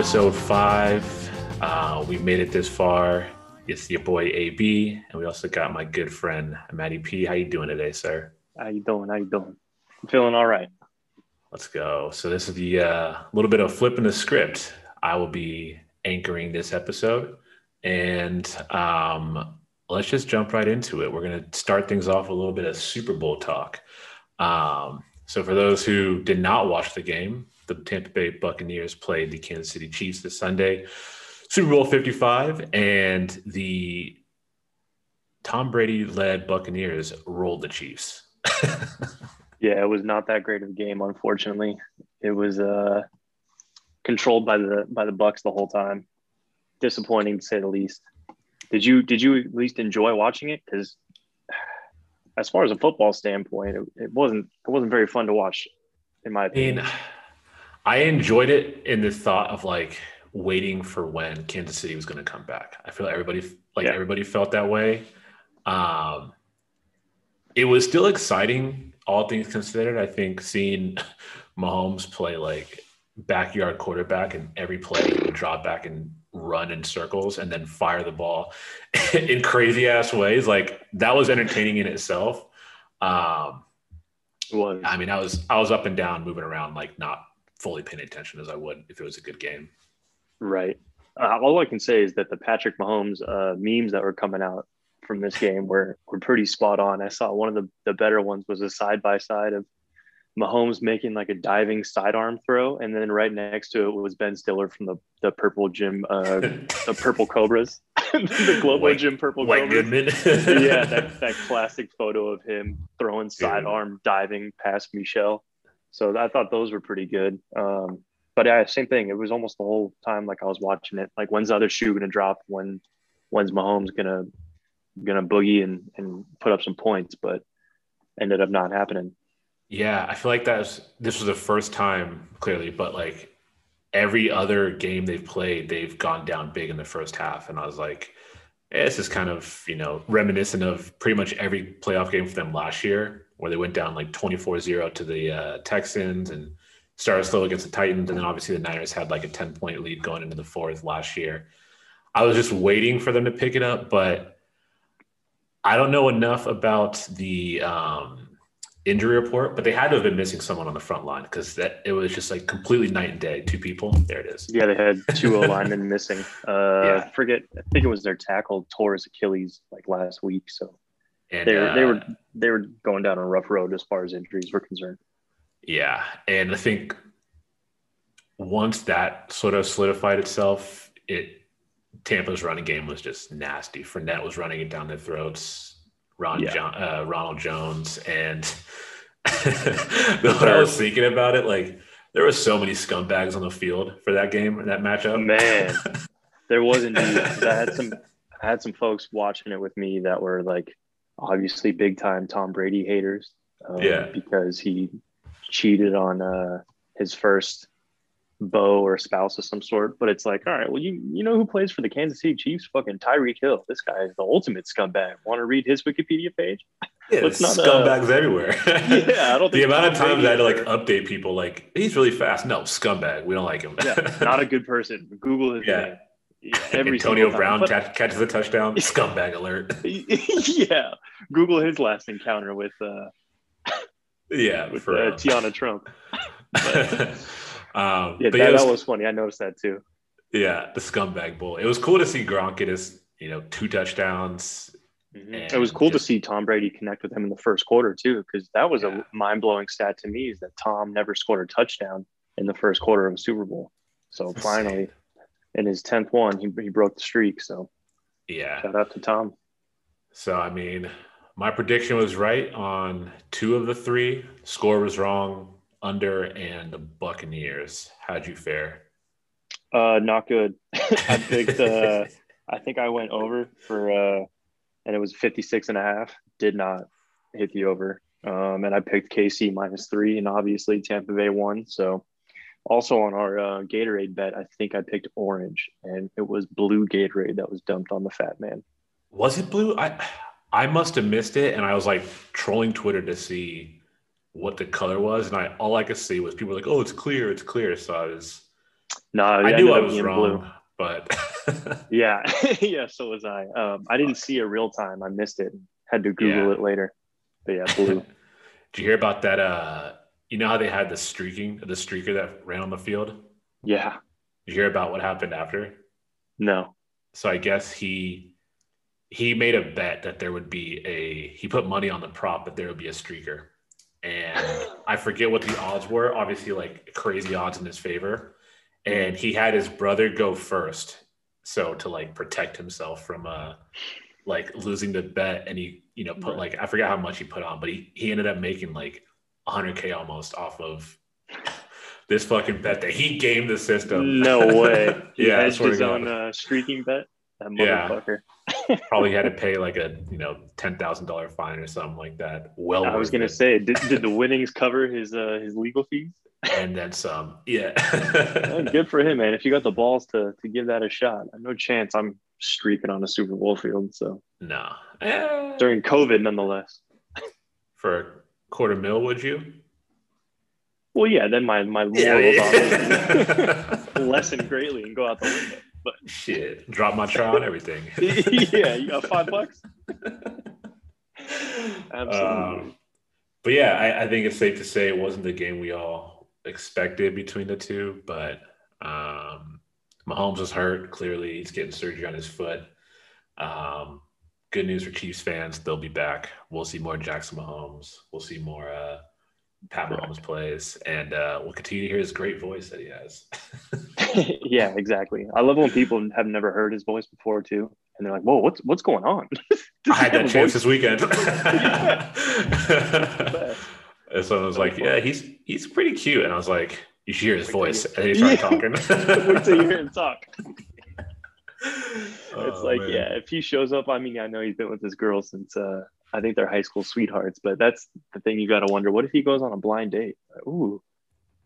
Episode five. Uh, we made it this far. It's your boy AB, and we also got my good friend Matty P. How you doing today, sir? How you doing? How you doing? I'm feeling all right. Let's go. So this is the uh, little bit of flipping the script. I will be anchoring this episode, and um, let's just jump right into it. We're going to start things off with a little bit of Super Bowl talk. Um, so for those who did not watch the game, the Tampa Bay Buccaneers played the Kansas City Chiefs this Sunday, Super Bowl 55, and the Tom Brady led Buccaneers rolled the Chiefs. yeah, it was not that great of a game, unfortunately. It was uh, controlled by the by the Bucks the whole time. Disappointing to say the least. Did you did you at least enjoy watching it? Because as far as a football standpoint, it, it, wasn't it wasn't very fun to watch, in my opinion. I enjoyed it in the thought of like waiting for when Kansas City was going to come back. I feel like everybody like yeah. everybody felt that way. Um, it was still exciting, all things considered. I think seeing Mahomes play like backyard quarterback and every play he would drop back and run in circles and then fire the ball in crazy ass ways. Like that was entertaining in itself. Um, was. I mean, I was I was up and down, moving around, like not fully paying attention as I would if it was a good game. Right. Uh, all I can say is that the Patrick Mahomes uh, memes that were coming out from this game were were pretty spot on. I saw one of the, the better ones was a side by side of Mahomes making like a diving sidearm throw, and then right next to it was Ben Stiller from the the Purple Gym, uh, the Purple Cobras, the Global White, Gym Purple White Cobras. Goodman. yeah, that, that classic photo of him throwing sidearm diving past Michel. So I thought those were pretty good. Um, but yeah, same thing. It was almost the whole time like I was watching it. Like when's the other shoe gonna drop? When when's Mahomes gonna gonna boogie and and put up some points? But ended up not happening. Yeah, I feel like that's this was the first time clearly, but like every other game they've played, they've gone down big in the first half, and I was like, eh, this is kind of you know reminiscent of pretty much every playoff game for them last year where they went down like 24-0 to the uh, Texans and started slow against the Titans. And then obviously the Niners had like a 10 point lead going into the fourth last year. I was just waiting for them to pick it up, but I don't know enough about the um, injury report, but they had to have been missing someone on the front line because that it was just like completely night and day. Two people. There it is. Yeah, they had two O linemen missing. Uh, yeah. I forget. I think it was their tackle tore his Achilles like last week. So and, they were, uh, they were they were going down a rough road as far as injuries were concerned. Yeah, and I think once that sort of solidified itself, it Tampa's running game was just nasty. Fournette was running it down their throats. Ron yeah. John, uh, Ronald Jones and what I was thinking about it, like there were so many scumbags on the field for that game and that matchup. Man, there was indeed. I had some I had some folks watching it with me that were like obviously big time Tom Brady haters. Um, yeah, because he cheated on uh, his first beau or spouse of some sort. But it's like, all right, well, you you know who plays for the Kansas City Chiefs? Fucking Tyreek Hill. This guy is the ultimate scumbag. Want to read his Wikipedia page? Yeah, Let's not, scumbags uh, everywhere. yeah, I don't. the amount of times I had to like update people, like he's really fast. No, scumbag. We don't like him. yeah, not a good person. Google his yeah. name. Yeah, Antonio Brown catch, catches a touchdown. Scumbag alert. yeah, Google his last encounter with uh, yeah with uh, Tiana Trump. But, um, yeah, that, was, that, was, funny. I noticed that too. Yeah, the scumbag bull. It was cool to see Gronk get his you know two touchdowns. Mm-hmm. It was cool just, to see Tom Brady connect with him in the first quarter too, because that was yeah. a mind blowing stat to me. Is that Tom never scored a touchdown in the first quarter of a Super Bowl. So finally, in his tenth one, he he broke the streak. So yeah, shout out to Tom. So I mean, my prediction was right on two of the three. Score was wrong. Under and the Buccaneers. How'd you fare? Uh, not good. I picked. Uh, I think I went over for, uh, and it was 56 and a half. Did not hit the over. Um, and I picked KC minus three, and obviously Tampa Bay won. So also on our uh, Gatorade bet, I think I picked orange, and it was blue Gatorade that was dumped on the fat man. Was it blue? I I must have missed it, and I was like trolling Twitter to see what the color was, and I all I could see was people like, "Oh, it's clear, it's clear." So I was No, I yeah, knew I was wrong, blue. but Yeah, yeah. So was I. Um, I didn't see it real time. I missed it. Had to Google Yeah. it later. But yeah, blue. Did you hear about that? Uh, you know how they had the streaking, the streaker that ran on the field. Did yeah. you hear about what happened after? No. So I guess he he made a bet that there would be a he put money on the prop that there would be a streaker, and I forget what the odds were. Obviously, like crazy odds in his favor, and he had his brother go first, so to like protect himself from uh like losing the bet, and he you know put Right. like I forget how much he put on, but he he ended up making like 100k almost off of this fucking bet that he gamed the system. No way. Yeah, hedged his own uh, streaking bet. That Yeah. motherfucker. probably had to pay like a you know ten thousand dollar fine or something like that. Well, I was gonna it. say, did, did the winnings cover his uh, his legal fees? and then some. Yeah, Yeah, good for him, man. If you got the balls to to give that a shot, no chance I'm streaking on a Super Bowl field. So no. Eh, during COVID, nonetheless. for quarter mil, would you? Well, yeah. Then my my morals obviously lessen greatly and go out the window. But Shit, drop my trial and everything. yeah, you got five bucks. Absolutely. Um, but yeah, I, I think it's safe to say it wasn't the game we all expected between the two. But um, Mahomes was hurt. Clearly, he's getting surgery on his foot. Um, good news for Chiefs fans; they'll be back. We'll see more Jackson Mahomes. We'll see more uh, Pat. Mahomes plays, and uh, we'll continue to hear his great voice that he has. yeah, exactly. I love when people have never heard his voice before too, and they're like, "Whoa, what's what's going on?" I had that chance have this weekend. voice? and someone was like, "Yeah, he's he's pretty cute," and I was like, "You should hear his voice." And he started Yeah. talking. Wait till you hear him talk. It's Oh, like, man. yeah, if he shows up, I mean, I know he's been with this girl since uh, I think they're high school sweethearts, but that's the thing you got to wonder. What if he goes on a blind date? Like, Ooh,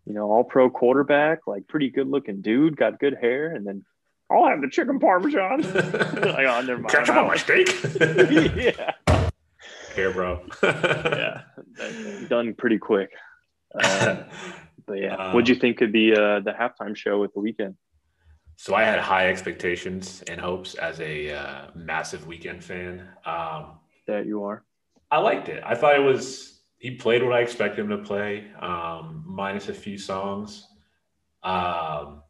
you know, all pro quarterback, like pretty good looking dude, got good hair, and then I'll have the chicken parmesan. like, oh, never mind. Catch up on my steak. yeah, Here, bro. yeah, done pretty quick. Uh, but yeah, Uh, what'd you think could be uh, the halftime show with the Weeknd? So I had high expectations and hopes as a uh, massive Weeknd fan. Um, That you are. I liked it. I thought it was he played what I expected him to play, um, minus a few songs. Um,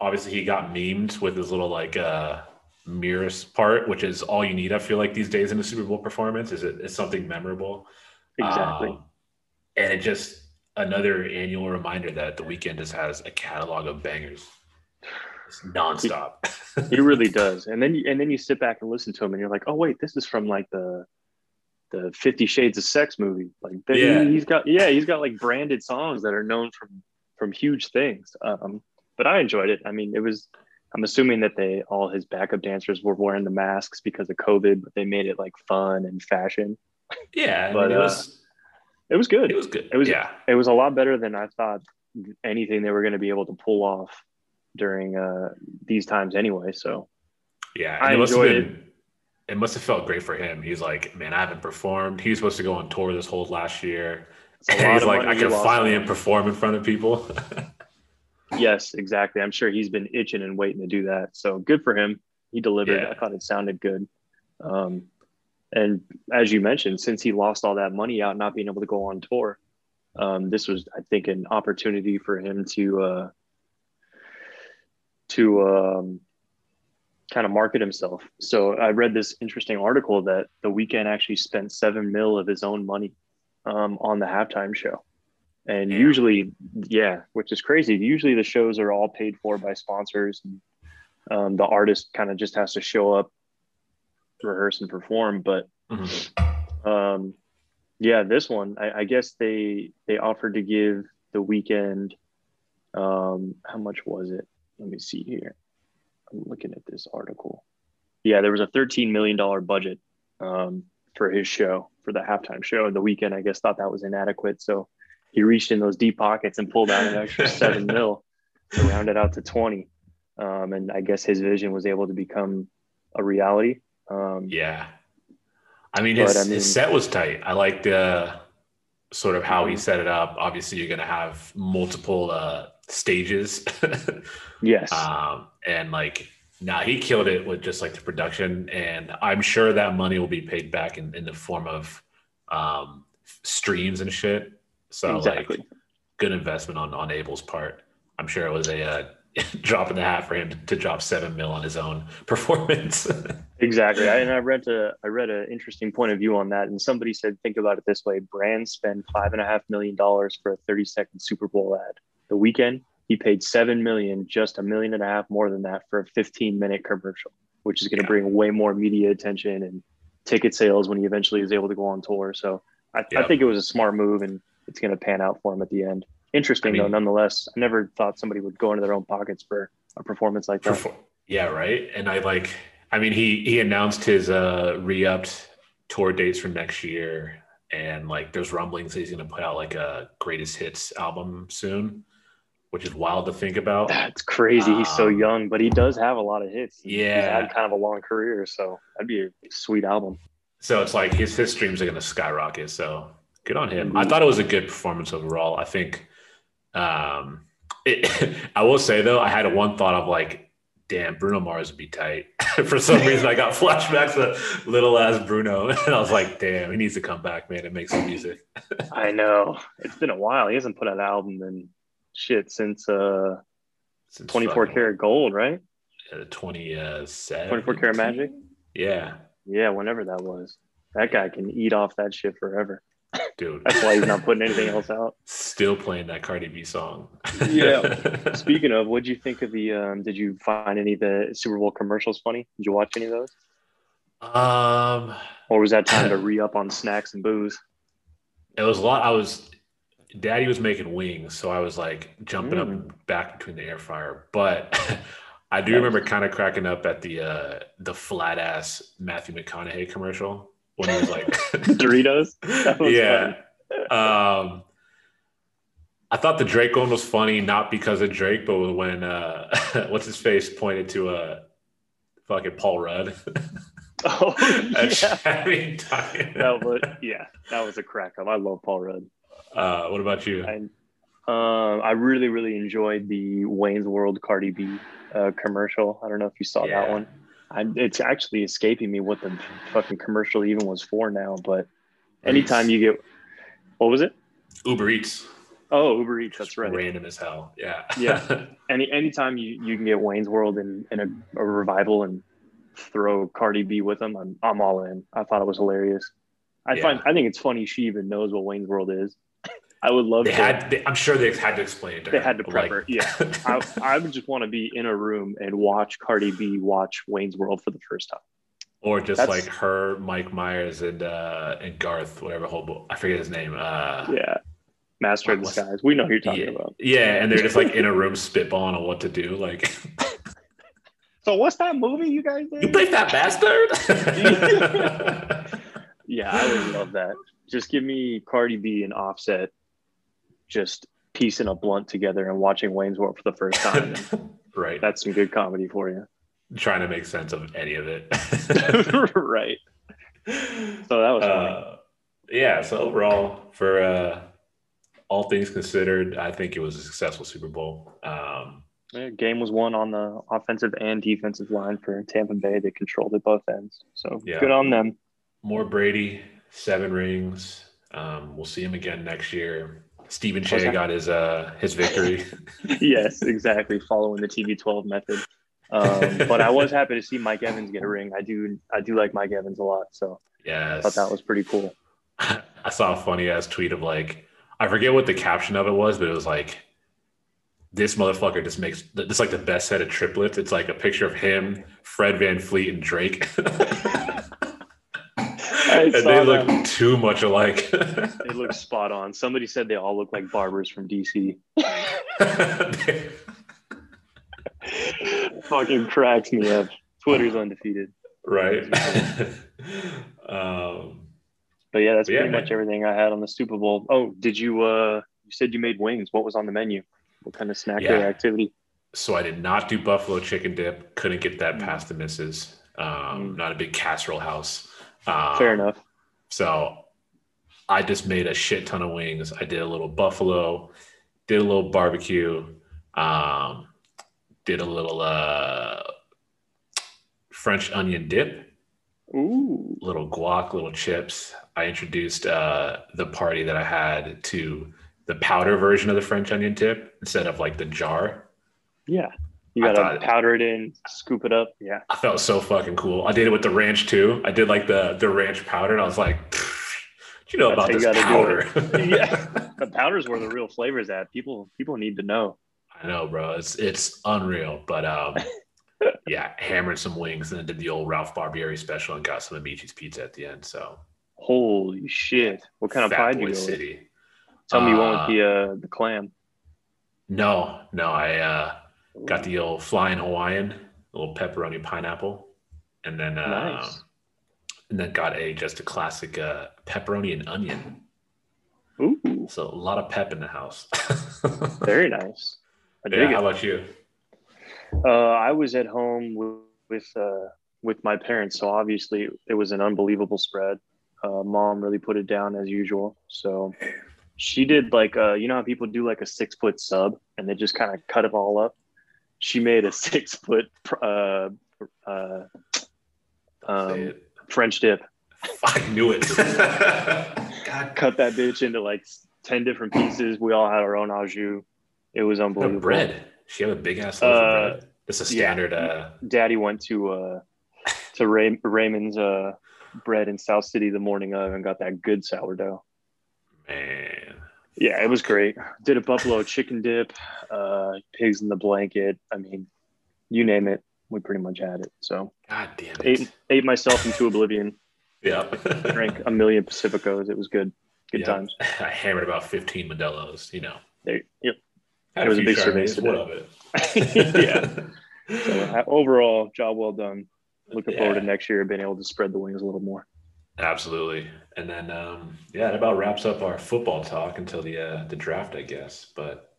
obviously, he got memed with his little like uh, mirrors part, which is all you need. I feel like these days in a Super Bowl performance is it is something memorable. Exactly. Um, and it just another annual reminder that the Weeknd just has a catalog of bangers. Nonstop. He really does. And then you, and then you sit back and listen to him, and you're like, oh wait, this is from like the the Fifty Shades of Sex movie. Like Yeah. he's got yeah, he's got like branded songs that are known from from huge things. Um, but I enjoyed it. I mean, it was. I'm assuming that they all his backup dancers were wearing the masks because of COVID, but they made it like fun and fashion. yeah, I But, mean, it uh, was It was good. it was good. it was- yeah. it was a lot better than I thought anything they were going to be able to pull off during uh, these times anyway. So Yeah, I it must have enjoyed been. It must have felt great for him. He's like, man, I haven't performed. He was supposed to go on tour this whole last year. And he's like, I can finally on. perform in front of people. Yes, exactly. I'm sure he's been itching and waiting to do that. So good for him. He delivered. Yeah. I thought it sounded good. Um, and as you mentioned, since he lost all that money out, not being able to go on tour, um, this was, I think, an opportunity for him to uh, to um, kind of market himself. So I read this interesting article that the Weeknd actually spent seven mil of his own money um, on the halftime show. And Yeah. usually, yeah, which is crazy. Usually the shows are all paid for by sponsors. And, um, the artist kind of just has to show up, rehearse, and perform. But Mhm. um, yeah, this one, I, I guess they they offered to give the Weeknd. Um, how much was it? Let me see here. I'm looking at this article. Yeah, there was a 13 million dollar budget um, for his show for the halftime show. In the Weeknd, I guess, thought that was inadequate, so he reached in those deep pockets and pulled out an extra seven mil to round it out to 20. Um, and I guess his vision was able to become a reality. Um, Yeah. I mean, his, I mean- his set was tight. I liked uh, sort of how he Mhm. set it up. Obviously, you're going to have multiple uh, stages. yes. Um, and like, nah, he killed it with just like the production, and I'm sure that money will be paid back in, in the form of um, streams and shit. So exactly. like, good investment on on Abel's part. I'm sure it was a uh, drop in the hat for him to, to drop seven mil on his own performance. exactly. I, and I read a I read an interesting point of view on that, and somebody said, think about it this way: brands spend five and a half million dollars for a 30 second Super Bowl ad. The Weeknd he paid seven million, just a million and a half more than that for a 15 minute commercial, which is going to yeah. bring way more media attention and ticket sales when he eventually is able to go on tour. So I, I think it was a smart move, and it's going to pan out for him at the end. Interesting I mean, though, nonetheless. I never thought somebody would go into their own pockets for a performance like that. yeah, right. And I like. I mean, he he announced his uh re-upped tour dates for next year, and like there's rumblings that he's going to put out like a greatest hits album soon, which is wild to think about. That's crazy. Um, he's so um, young, but he does have a lot of hits. Yeah, he's had kind of a long career, so that'd be a sweet album. So it's like his his streams are going to skyrocket. So good on him. Mm-hmm. I thought it was a good performance overall. I think um, it, I will say though, I had one thought of like, damn, Bruno Mars would be tight. For some reason, I got flashbacks to little ass Bruno, and I was like, damn, he needs to come back, man, and make some music. I know it's been a while. He hasn't put out an album in shit since uh, since 24 karat gold, right? Uh, 27. 24 karat magic. Yeah. Yeah, whenever that was. That guy can eat off that shit forever dude. That's why he's not putting anything else out. Still playing that Cardi B song. yeah. Speaking of, what did you think of the? Um, did you find any of the Super Bowl commercials funny? Did you watch any of those? Um, or was that time to re up on snacks and booze? It was a lot. I was, Daddy was making wings, so I was like jumping mm. up back between the air fryer. But I do remember kind of cracking up at the uh the flat ass Matthew McConaughey commercial when he was like Doritos. yeah. Um, I thought the Drake one was funny, not because of Drake, but when uh, what's his face pointed to a uh, fucking Paul Rudd. oh yeah. that was yeah, that was a crack up. I love Paul Rudd. Uh, what about you? I, um, I really, really enjoyed the Wayne's World Cardi B uh, commercial. I don't know if you saw yeah. that one. I, it's actually escaping me what the fucking commercial even was for now. But anytime you get, what was it? Uber Eats. Oh, Uber Eats. That's right. Random as hell. Yeah. yeah. Any anytime you, you can get Wayne's World in, in a, a revival and throw Cardi B with them, I'm I'm all in. I thought it was hilarious. I yeah. find I think it's funny she even knows what Wayne's World is. I would love. They to, had. They, I'm sure they had to explain it. To they her, had to prep like, her. Yeah, I, I would just want to be in a room and watch Cardi B watch Wayne's World for the first time. Or just That's, like her, Mike Myers, and uh and Garth, whatever whole I forget his name. Uh Yeah, Master of Disguise. We know who you're talking yeah, about. Yeah, and they're just like in a room spitballing on what to do. Like, so what's that movie you guys did? You played that bastard. yeah, I would love that. Just give me Cardi B and Offset just piecing a blunt together and watching Wayne's World for the first time. right. That's some good comedy for you. Trying to make sense of any of it. right. So that was uh, yeah. So overall, for uh, all things considered, I think it was a successful Super Bowl. Um, yeah, game was won on the offensive and defensive line for Tampa Bay. They controlled it both ends. So yeah. good on them. More Brady, seven rings. Um, we'll see him again next year. Stephen Shea got his uh his victory. yes, exactly. Following the TB12 method. Um, but I was happy to see Mike Evans get a ring. I do I do like Mike Evans a lot. So yeah, I thought that was pretty cool. I saw a funny ass tweet of like I forget what the caption of it was, but it was like this motherfucker just makes this like the best set of triplets. It's like a picture of him, Fred VanVleet, and Drake. and they look too much alike. they look spot on. Somebody said they all look like barbers from DC. Fucking cracks me up. Twitter's undefeated. Right. um, but yeah, that's but pretty yeah, much man. everything I had on the Super Bowl. Oh, did you? uh You said you made wings. What was on the menu? What kind of snack yeah. or activity? So I did not do buffalo chicken dip. Couldn't get that mm. past the misses. Um, mm. Not a big casserole house. Um, Fair enough. So I just made a shit ton of wings. I did a little buffalo, did a little barbecue, Um, did a little uh, French onion dip, Ooh. little guac, little chips. I introduced uh, the party that I had to the powder version of the French onion dip instead of like the jar. Yeah. You gotta powder it in, scoop it up. Yeah. I felt so fucking cool. I did it with the ranch too. I did like the the ranch powder, and I was like, you know That's about this powder?" yeah. The powder's where the real flavor's at. People people need to know. I know, bro. It's it's unreal. But um, yeah, hammered some wings and then did the old Ralph Barbieri special and got some Amici's pizza at the end. So Holy shit. What kind of Fat pie did Boy you go with? City. Tell me you went Uh, with the uh the clam. No, no, I uh, got the old flying Hawaiian, a little pepperoni pineapple, and then uh, Nice. and then got a just a classic uh, pepperoni and onion. Ooh, So a lot of pep in the house. very nice. Yeah, how about you? Uh, I was at home with with, uh, with my parents, so obviously it was an unbelievable spread. Uh, Mom really put it down as usual. So she did like uh, you know how people do like a six foot sub and they just kind of cut it all up. She made a six foot uh, uh, um. French dip. I knew it. God, Cut that bitch into like ten different pieces. We all had our own au jus. It was the unbelievable. bread. She had a big ass loaf Uh, of bread. It's a yeah. standard. Uh, Daddy went to uh to Ray- Raymond's uh bread in South City the morning of and got that good sourdough. man. Yeah, it was great. Did a buffalo chicken dip, uh pigs in the blanket. I mean, you name it, we pretty much had it. So God damn it. ate ate myself into oblivion. Yeah. Drank a million Pacificos. It was good. Good Yeah. times. I hammered about 15 Modelo's, you know. There, yep. Had It was a few big survey of it? Yeah. So uh, overall, job well done. Looking forward to next year being able to spread the wings a little more. Absolutely. And then, um, yeah, it about wraps up our football talk until the uh, the draft, I guess. But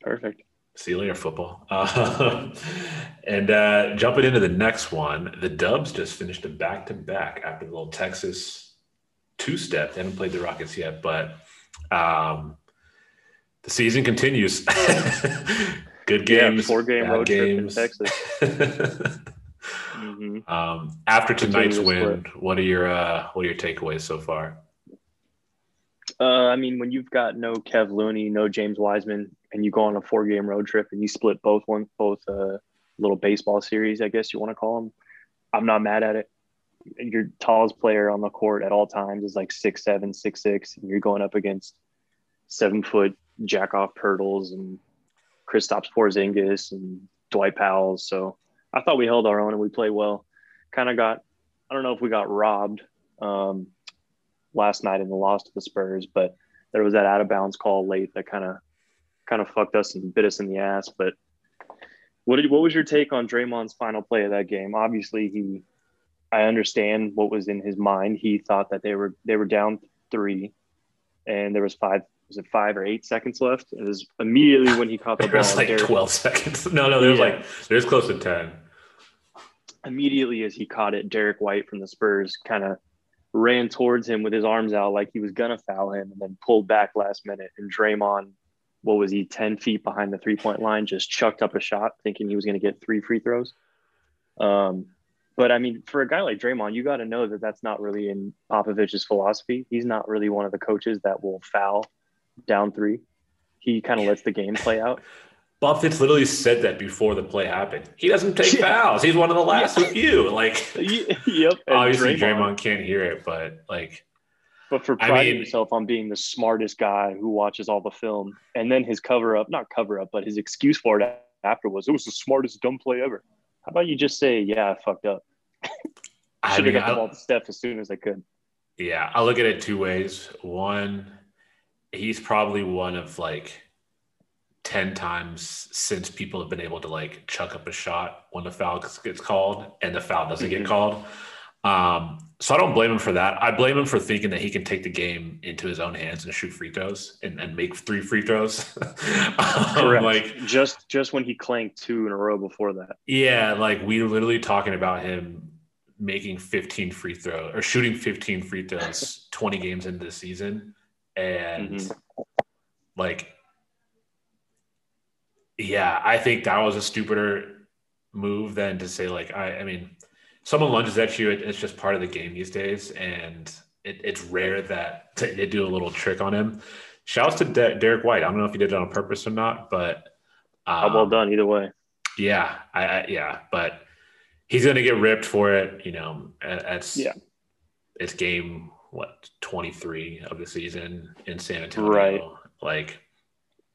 Perfect. see you later, football. Um, and uh, jumping into the next one, the Dubs just finished a back to back after the little Texas two step. They haven't played the Rockets yet, but um, the season continues. Good Yeah, games, four game road games. trip in Texas. hmm um, after tonight's Continuous win, what are your uh, what are your takeaways so far? Uh, I mean, when you've got no Kev Looney, no James Wiseman, and you go on a four game road trip and you split both one both uh, little baseball series, I guess you want to call them. I'm not mad at it. Your tallest player on the court at all times is like six seven, six six, and you're going up against seven foot jack off Pirtles and Kristaps Porzingis and Dwight Powell. So I thought we held our own and we played well. Kind of got, I don't know if we got robbed. Um, last night in the loss to the Spurs, but there was that out of bounds call late that kind of kind of fucked us and bit us in the ass. But what did what was your take on Draymond's final play of that game? Obviously, he I understand what was in his mind. He thought that they were they were down three, and there was five was it five or eight seconds left? It was immediately when he caught the There ball. was like Derrick- 12 seconds. No, no, there was Yeah. like there's close to 10. immediately as he caught it, Derrick White from the Spurs kind of ran towards him with his arms out like he was gonna foul him, and then pulled back last minute. And Draymond, what was he, ten feet behind the three point line, just chucked up a shot, thinking he was gonna get three free throws. Um, but I mean, for a guy like Draymond, you got to know that that's not really in Popovich's philosophy. He's not really one of the coaches that will foul down three. He kind of lets the game play out. Bob Fitz literally said that before the play happened. He doesn't take fouls. He's one of the last Yeah. with you. Like yep. And obviously Draymond, can't hear it, but like But for I priding mean- himself on being the smartest guy who watches all the film, and then his cover up, not cover up, but his excuse for it after was, it was the smartest dumb play ever. How about you just say, yeah, I fucked up? I Should have got the I- ball to Steph as soon as I could. yeah, I look at it two ways. One, he's probably one of like 10 times since people have been able to like chuck up a shot when the foul gets called and the foul doesn't get Mhm. called. Um, so I don't blame him for that. I blame him for thinking that he can take the game into his own hands and shoot free throws and, and make three free throws. Um, like, just just when he clanked two in a row before that. yeah, like we were literally talking about him making 15 free throws or shooting 15 free throws 20 games into the season. And Mhm. like Yeah, I think that was a stupider move than to say like I. I mean, someone lunges at you, it, it's just part of the game these days, and it, it's rare that they do a little trick on him. Shouts to De- Derrick White. I don't know if he did it on purpose or not, but um, well done either way. Yeah, I, I, yeah, but he's gonna get ripped for it. You know, it's yeah, it's game what 23 of the season in San Antonio. Right. Like,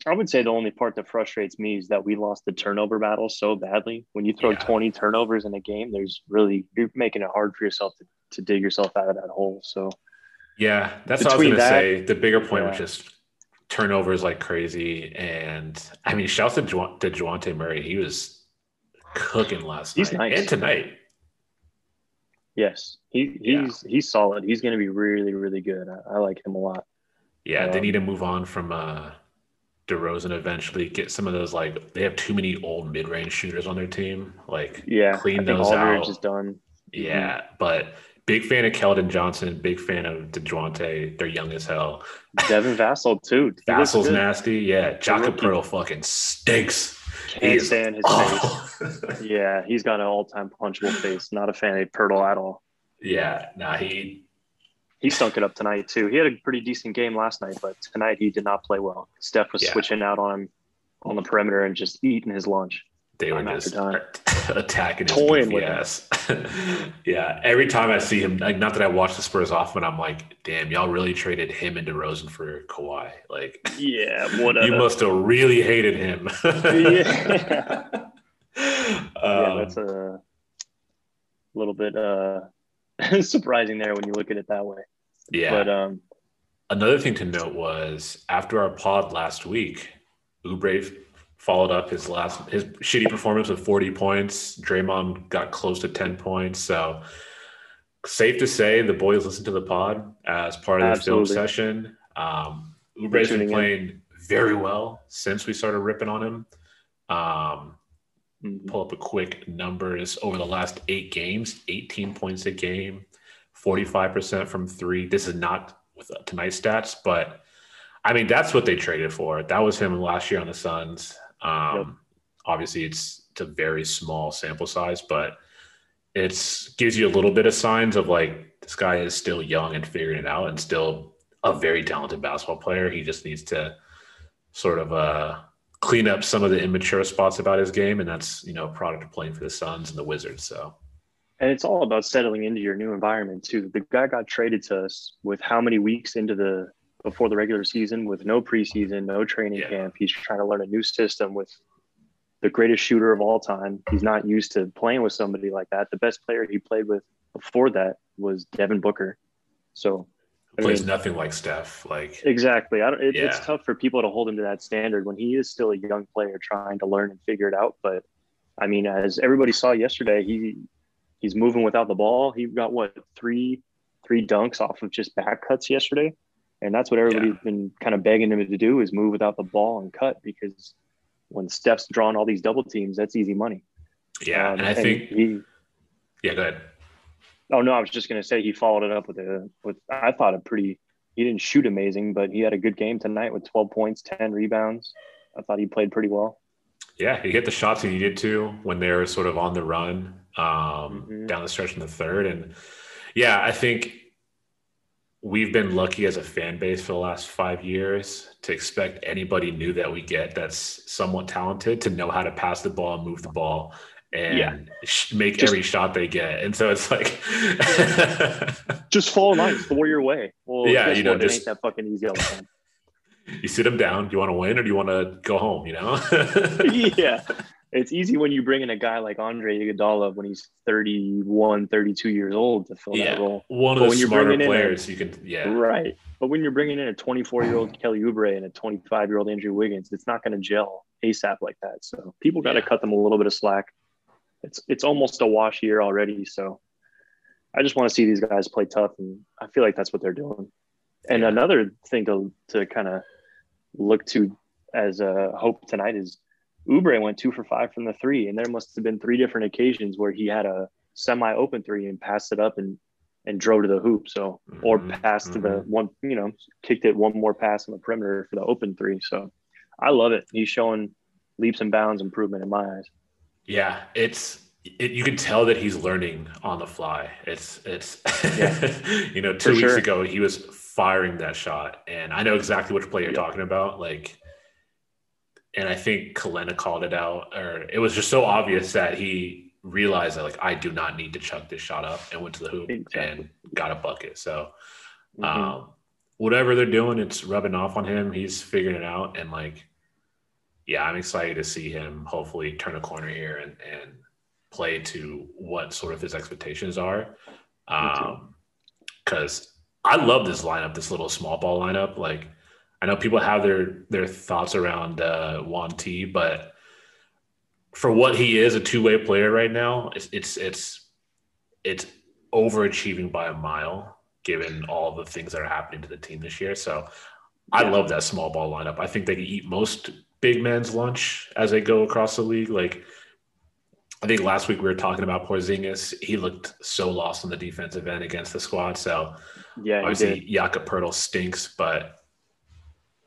I would say the only part that frustrates me is that we lost the turnover battle so badly. When you throw yeah. 20 turnovers in a game, there's really you're making it hard for yourself to, to dig yourself out of that hole. So yeah, that's what I was gonna that, say. The bigger point yeah. was just turnovers like crazy. And I mean, shouts to, Ju- to Dejounte Murray. He was cooking last he's night nice. and tonight. Yes, he, he's yeah. he's solid. He's going to be really really good. I, I, like him a lot. Yeah, um, they need to move on from uh, DeRozan eventually. Get some of those like they have too many old mid range shooters on their team. Like yeah, clean those Aldridge out. Is done. Yeah, mm-hmm. but big fan of Keldon Johnson. Big fan of Dejounte. They're young as hell. Devin Vassell too. Vassell's nasty. Yeah, Jakob Poeltl fucking stinks. Can't he's, stand his oh. face. yeah, he's got an all-time punchable face. Not a fan of Poeltl at all. Yeah, nah, he he stunk it up tonight too. He had a pretty decent game last night, but tonight he did not play well. Steph was yeah. switching out on him on the perimeter and just eating his lunch. They were just attacking his Toying goofy ass. yeah, every time I see him, like not that I watch the Spurs often, I'm like, damn, y'all really traded him into Rosen for Kawhi. Like, yeah, what you must have really hated him. yeah. Um, yeah, that's a little bit uh, surprising there when you look at it that way. Yeah. But um, another thing to note was after our pod last week, Oubre followed up his last his shitty performance with 40 points. Draymond got close to 10 points. So safe to say the boys listened to the pod as part of the film session. Um, Oubre's been playing in. very well since we started ripping on him. Um, mm-hmm. Pull up a quick numbers over the last eight games: 18 points a game, 45% from three. This is not with tonight's stats, but I mean that's what they traded for. That was him last year on the Suns. Um, yep. Obviously, it's it's a very small sample size, but it gives you a little bit of signs of like this guy is still young and figuring it out, and still a very talented basketball player. He just needs to sort of uh, clean up some of the immature spots about his game, and that's you know product of playing for the Suns and the Wizards. So. And it's all about settling into your new environment too. The guy got traded to us with how many weeks into the before the regular season with no preseason, no training yeah. camp. He's trying to learn a new system with the greatest shooter of all time. He's not used to playing with somebody like that. The best player he played with before that was Devin Booker. So plays mean, nothing like Steph. Like exactly. I don't, it, yeah. It's tough for people to hold him to that standard when he is still a young player trying to learn and figure it out. But I mean, as everybody saw yesterday, he he's moving without the ball. He got what three three dunks off of just back cuts yesterday. And that's what everybody's yeah. been kind of begging him to do is move without the ball and cut because when Steph's drawn all these double teams, that's easy money. Yeah, um, and I and think he. Yeah, go ahead. Oh no, I was just gonna say he followed it up with a with I thought a pretty. He didn't shoot amazing, but he had a good game tonight with 12 points, 10 rebounds. I thought he played pretty well. Yeah, he hit the shots he needed to when they were sort of on the run um, mm-hmm. down the stretch in the third, and yeah, I think we've been lucky as a fan base for the last five years to expect anybody new that we get that's somewhat talented to know how to pass the ball, and move the ball, and yeah. make just, every shot they get. And so it's like just fall nice, for your way. Well, yeah, you know, just, ain't that fucking easy all the time. You sit them down. Do you want to win or do you want to go home? You know? yeah it's easy when you bring in a guy like Andre Iguodala when he's 31, 32 years old to fill yeah, that role. One of but the smarter players a, you can, yeah. Right. But when you're bringing in a 24 year old Kelly Oubre and a 25 year old Andrew Wiggins, it's not going to gel ASAP like that. So people got to yeah. cut them a little bit of slack. It's, it's almost a wash year already. So I just want to see these guys play tough. And I feel like that's what they're doing. And yeah. another thing to, to kind of look to as a hope tonight is Oubre went two for five from the three, and there must have been three different occasions where he had a semi-open three and passed it up and and drove to the hoop. So mm-hmm, or passed mm-hmm. to the mm-hmm. one, you know, kicked it one more pass on the perimeter for the open three. So I love it. He's showing leaps and bounds improvement in my eyes. Yeah, it's it, you can tell that he's learning on the fly. It's it's yeah. you know two For weeks sure. ago he was firing that shot, and I know exactly which play you're talking about. Like, and I think Kelenna called it out, or it was just so obvious that he realized that like I do not need to chuck this shot up, and went to the hoop exactly. and got a bucket. So, mm-hmm. um, whatever they're doing, it's rubbing off on him. He's figuring it out, and like, yeah, I'm excited to see him hopefully turn a corner here and and play to what sort of his expectations are. Um, Because I love this lineup, this little small ball lineup. Like, I know people have their their thoughts around uh, Juan T, but for what he is, a two way player right now, it's it's it's it's overachieving by a mile, given all the things that are happening to the team this year. So, I love that small ball lineup. I think they can eat most big men's lunch as they go across the league. Like I think last week we were talking about Porzingis. He looked so lost on the defensive end against the squad. So yeah, obviously Jakob Poeltl stinks, but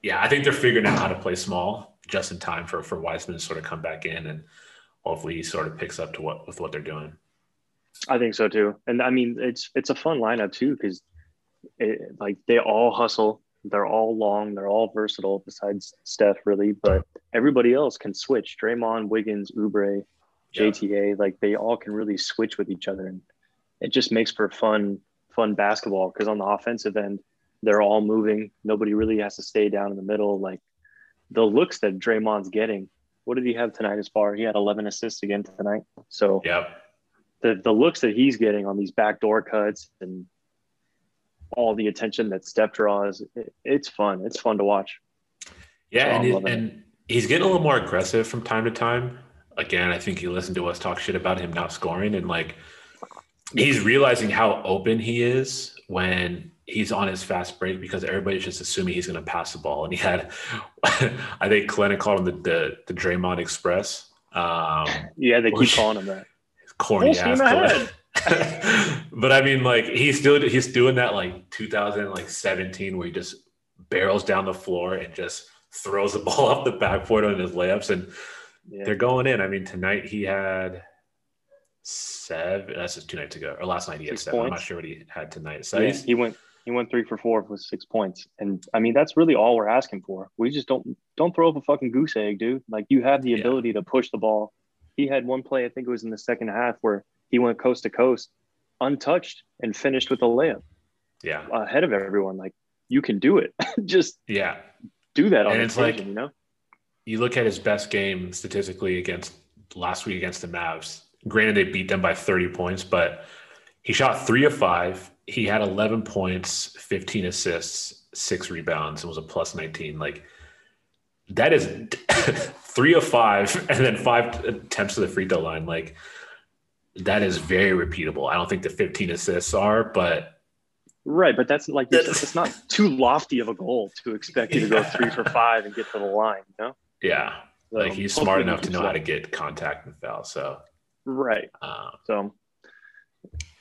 yeah, I think they're figuring out how to play small just in time for for Wiseman to sort of come back in and hopefully he sort of picks up to what with what they're doing. I think so too, and I mean it's it's a fun lineup too because like they all hustle, they're all long, they're all versatile. Besides Steph, really, but everybody else can switch. Draymond, Wiggins, Oubre JTA, yeah. like they all can really switch with each other, and it just makes for fun, fun basketball. Because on the offensive end, they're all moving. Nobody really has to stay down in the middle. Like the looks that Draymond's getting. What did he have tonight as far? He had 11 assists again tonight. So yeah, the the looks that he's getting on these backdoor cuts and all the attention that Steph draws, it, it's fun. It's fun to watch. Yeah, so and, and he's getting a little more aggressive from time to time again, I think he listened to us talk shit about him not scoring and like he's realizing how open he is when he's on his fast break because everybody's just assuming he's going to pass the ball. And he had, I think Clinton called him the, the, the Draymond Express. Um, yeah, they keep calling him that. Corny ass. but I mean, like he's still he's doing that like 2017 where he just barrels down the floor and just throws the ball off the backboard on his layups and yeah. they're going in. I mean, tonight he had seven. That's just two nights ago, or last night he had seven. Points. I'm not sure what he had tonight. So yeah, he went he went three for four with six points, and I mean that's really all we're asking for. We just don't don't throw up a fucking goose egg, dude. Like you have the ability yeah. to push the ball. He had one play, I think it was in the second half, where he went coast to coast, untouched, and finished with a layup. Yeah, ahead of everyone. Like you can do it. just yeah, do that on and it's like, you know you look at his best game statistically against last week against the Mavs. Granted, they beat them by 30 points, but he shot three of five. He had 11 points, 15 assists, six rebounds, and was a plus 19. Like that is three of five, and then five attempts to the free throw line. Like that is very repeatable. I don't think the 15 assists are, but Right, but that's like it's not too lofty of a goal to expect you to go three for five and get to the line, you know? Yeah. So like he's smart enough to know how to get contact and foul. So right. Um, so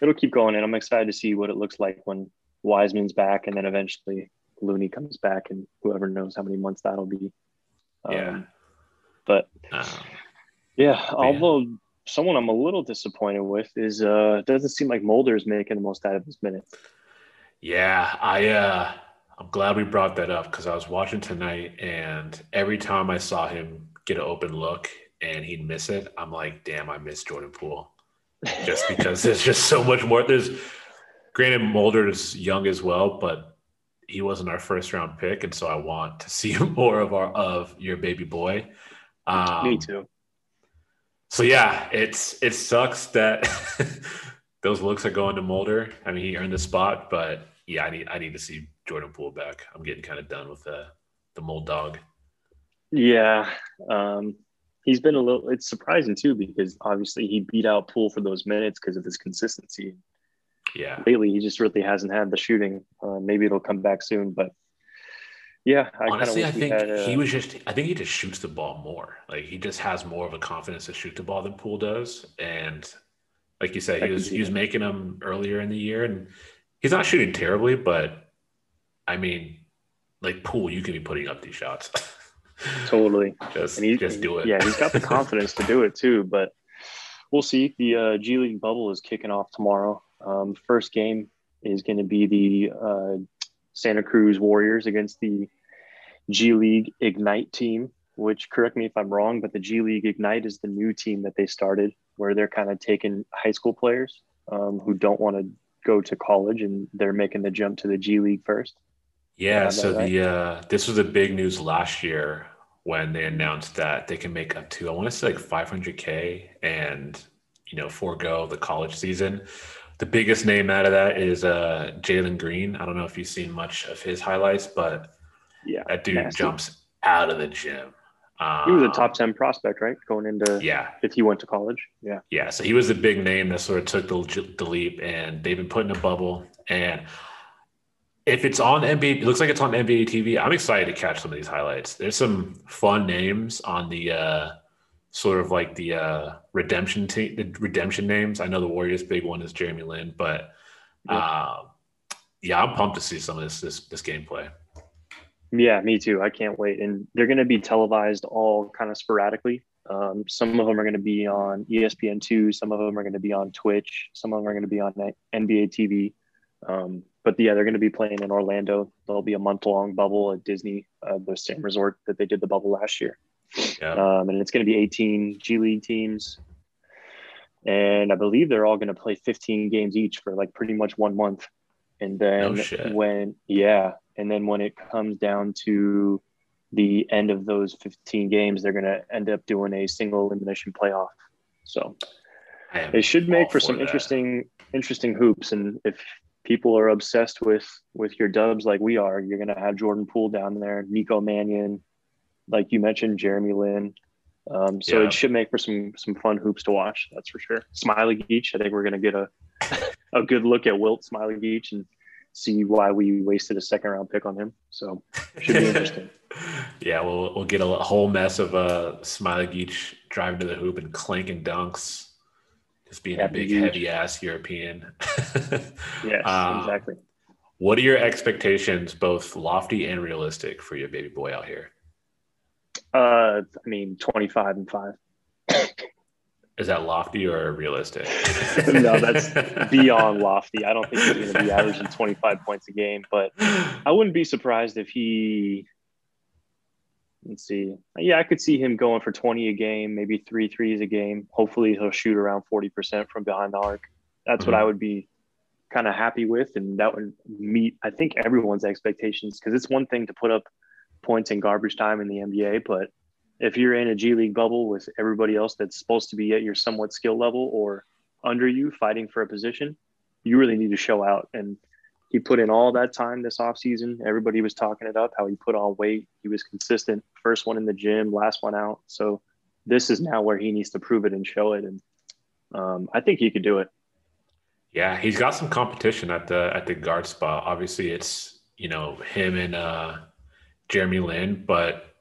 it'll keep going, and I'm excited to see what it looks like when Wiseman's back, and then eventually Looney comes back, and whoever knows how many months that'll be. Um, yeah. But yeah, although someone I'm a little disappointed with is uh doesn't seem like Mulder is making the most out of his minutes. Yeah, I uh I'm glad we brought that up because I was watching tonight, and every time I saw him get an open look and he'd miss it, I'm like, damn, I miss Jordan Poole. Just because there's just so much more. There's granted Mulder is young as well, but he wasn't our first round pick, and so I want to see more of our of your baby boy. Um, Me too. So yeah, it's it sucks that those looks are going to Mulder. I mean, he earned the spot, but yeah, I need I need to see Jordan Poole back. I'm getting kind of done with the the mold dog. Yeah, um, he's been a little. It's surprising too because obviously he beat out Poole for those minutes because of his consistency. Yeah, lately he just really hasn't had the shooting. Uh, maybe it'll come back soon, but yeah, I honestly, I think had, uh, he was just. I think he just shoots the ball more. Like he just has more of a confidence to shoot the ball than Poole does, and like you said, he was he was making them earlier in the year, and he's not shooting terribly, but I mean, like Poole, you can be putting up these shots. Totally. just And he, just do it. Yeah, he's got the confidence to do it too. But we'll see. The uh, G League bubble is kicking off tomorrow. Um, first game is going to be the uh, Santa Cruz Warriors against the G League Ignite team. Which correct me if I'm wrong, but the G League Ignite is the new team that they started, where they're kind of taking high school players um, who don't want to go to college and they're making the jump to the G League first. Yeah, so that the uh this was a big news last year when they announced that they can make up to I want to say like 500k and you know forego the college season. The biggest name out of that is uh Jalen Green. I don't know if you've seen much of his highlights, but Yeah, that dude nasty. jumps out of the gym. Um, he was a top ten prospect, right? Going into Yeah, if he went to college. Yeah, yeah. So he was the big name that sort of took the, the leap, and they've been put in a bubble. And if it's on NBA, it looks like it's on NBA TV. I'm excited to catch some of these highlights. There's some fun names on the uh, sort of like the uh, redemption team, the redemption names. I know the Warriors' big one is Jeremy Lin, but uh, yeah, I'm pumped to see some of this this this gameplay. yeah, me too. I can't wait. And they're going to be televised all kind of sporadically. Um, some of them are going to be on E ESPN two. Some of them are going to be on Twitch. Some of them are going to be on NBA TV. Um, but yeah, they're going to be playing in Orlando. There'll be a month long bubble at Disney, uh, the same resort that they did the bubble last year. Yeah, um, and it's going to be 18 G League teams. And I believe they're all going to play 15 games each for like pretty much one month. And then No when, yeah, and then when it comes down to the end of those 15 games, they're going to end up doing a single elimination playoff. So it should make all for some that. interesting, interesting hoops. And if people are obsessed with with your dubs like we are, you're going to have Jordan Poole down there, Nico Mannion, like you mentioned, Jeremy Lin. Um, so Yeah. it should make for some some fun hoops to watch. That's for sure. Smailagic, I think we're going to get a a good look at Wilt Smailagic and see why we wasted a second round pick on him. So should be interesting. yeah, we'll we'll get a whole mess of uh Smailagic driving to the hoop and clanking dunks, just being a big heavy ass European. Yes, Uh, exactly. What are your expectations, both lofty and realistic, for your baby boy out here? Uh, I mean, 25 and five. Is that lofty or realistic? no, that's beyond lofty. I don't think he's going to be averaging 25 points a game, but I wouldn't be surprised if he. Let's see. Yeah, I could see him going for 20 a game, maybe three threes a game. Hopefully, he'll shoot around 40% from behind the arc. That's what Mhm. I would be kind of happy with. And that would meet, I think, everyone's expectations because it's one thing to put up points in garbage time in the NBA, but if you're in a G League bubble with everybody else that's supposed to be at your somewhat skill level or under you fighting for a position, you really need to show out. And he put in all that time this offseason. Everybody was talking it up, how he put on weight. He was consistent. First one in the gym, last one out. So this is now where he needs to prove it and show it. And um, I think he could do it. Yeah, he's got some competition at the at the guard spot. Obviously, it's you know him and uh, Jeremy Lin, but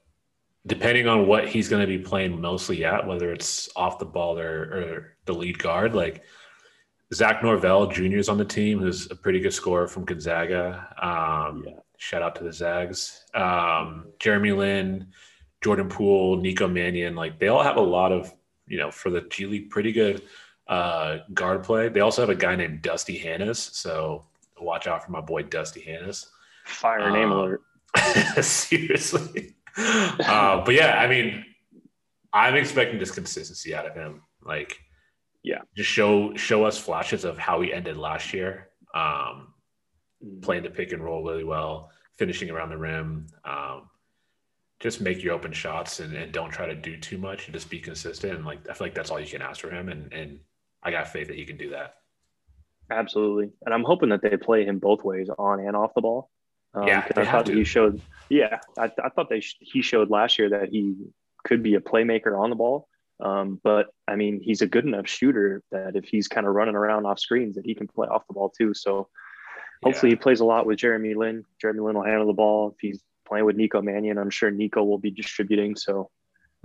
depending on what he's going to be playing mostly at, whether it's off the ball or, or the lead guard, like Zach Norvell Jr. is on the team, who's a pretty good scorer from Gonzaga. Um, Yeah. Shout out to the Zags. Um, Jeremy Lin, Jordan Poole, Nico Mannion, like they all have a lot of you know for the G League pretty good uh, guard play. They also have a guy named Dusty Hannahs, so watch out for my boy Dusty Hannahs. Fire name Um, alert. Seriously. Uh, but yeah, I mean, I'm expecting this consistency out of him. Like, Yeah. just show show us flashes of how he ended last year. Um, playing the pick and roll really well, finishing around the rim. Um, just make your open shots and, and don't try to do too much and just be consistent. And like I feel like that's all you can ask for him. And and I got faith that he can do that. Absolutely, and I'm hoping that they play him both ways, on and off the ball. Um, Yeah, I thought he showed. Yeah, I, I thought they sh- he showed last year that he could be a playmaker on the ball. Um, but I mean, he's a good enough shooter that if he's kind of running around off screens, that he can play off the ball too. So hopefully, he plays a lot with Jeremy Lin. Jeremy Lin will handle the ball. If he's playing with Nico Mannion, I'm sure Nico will be distributing. So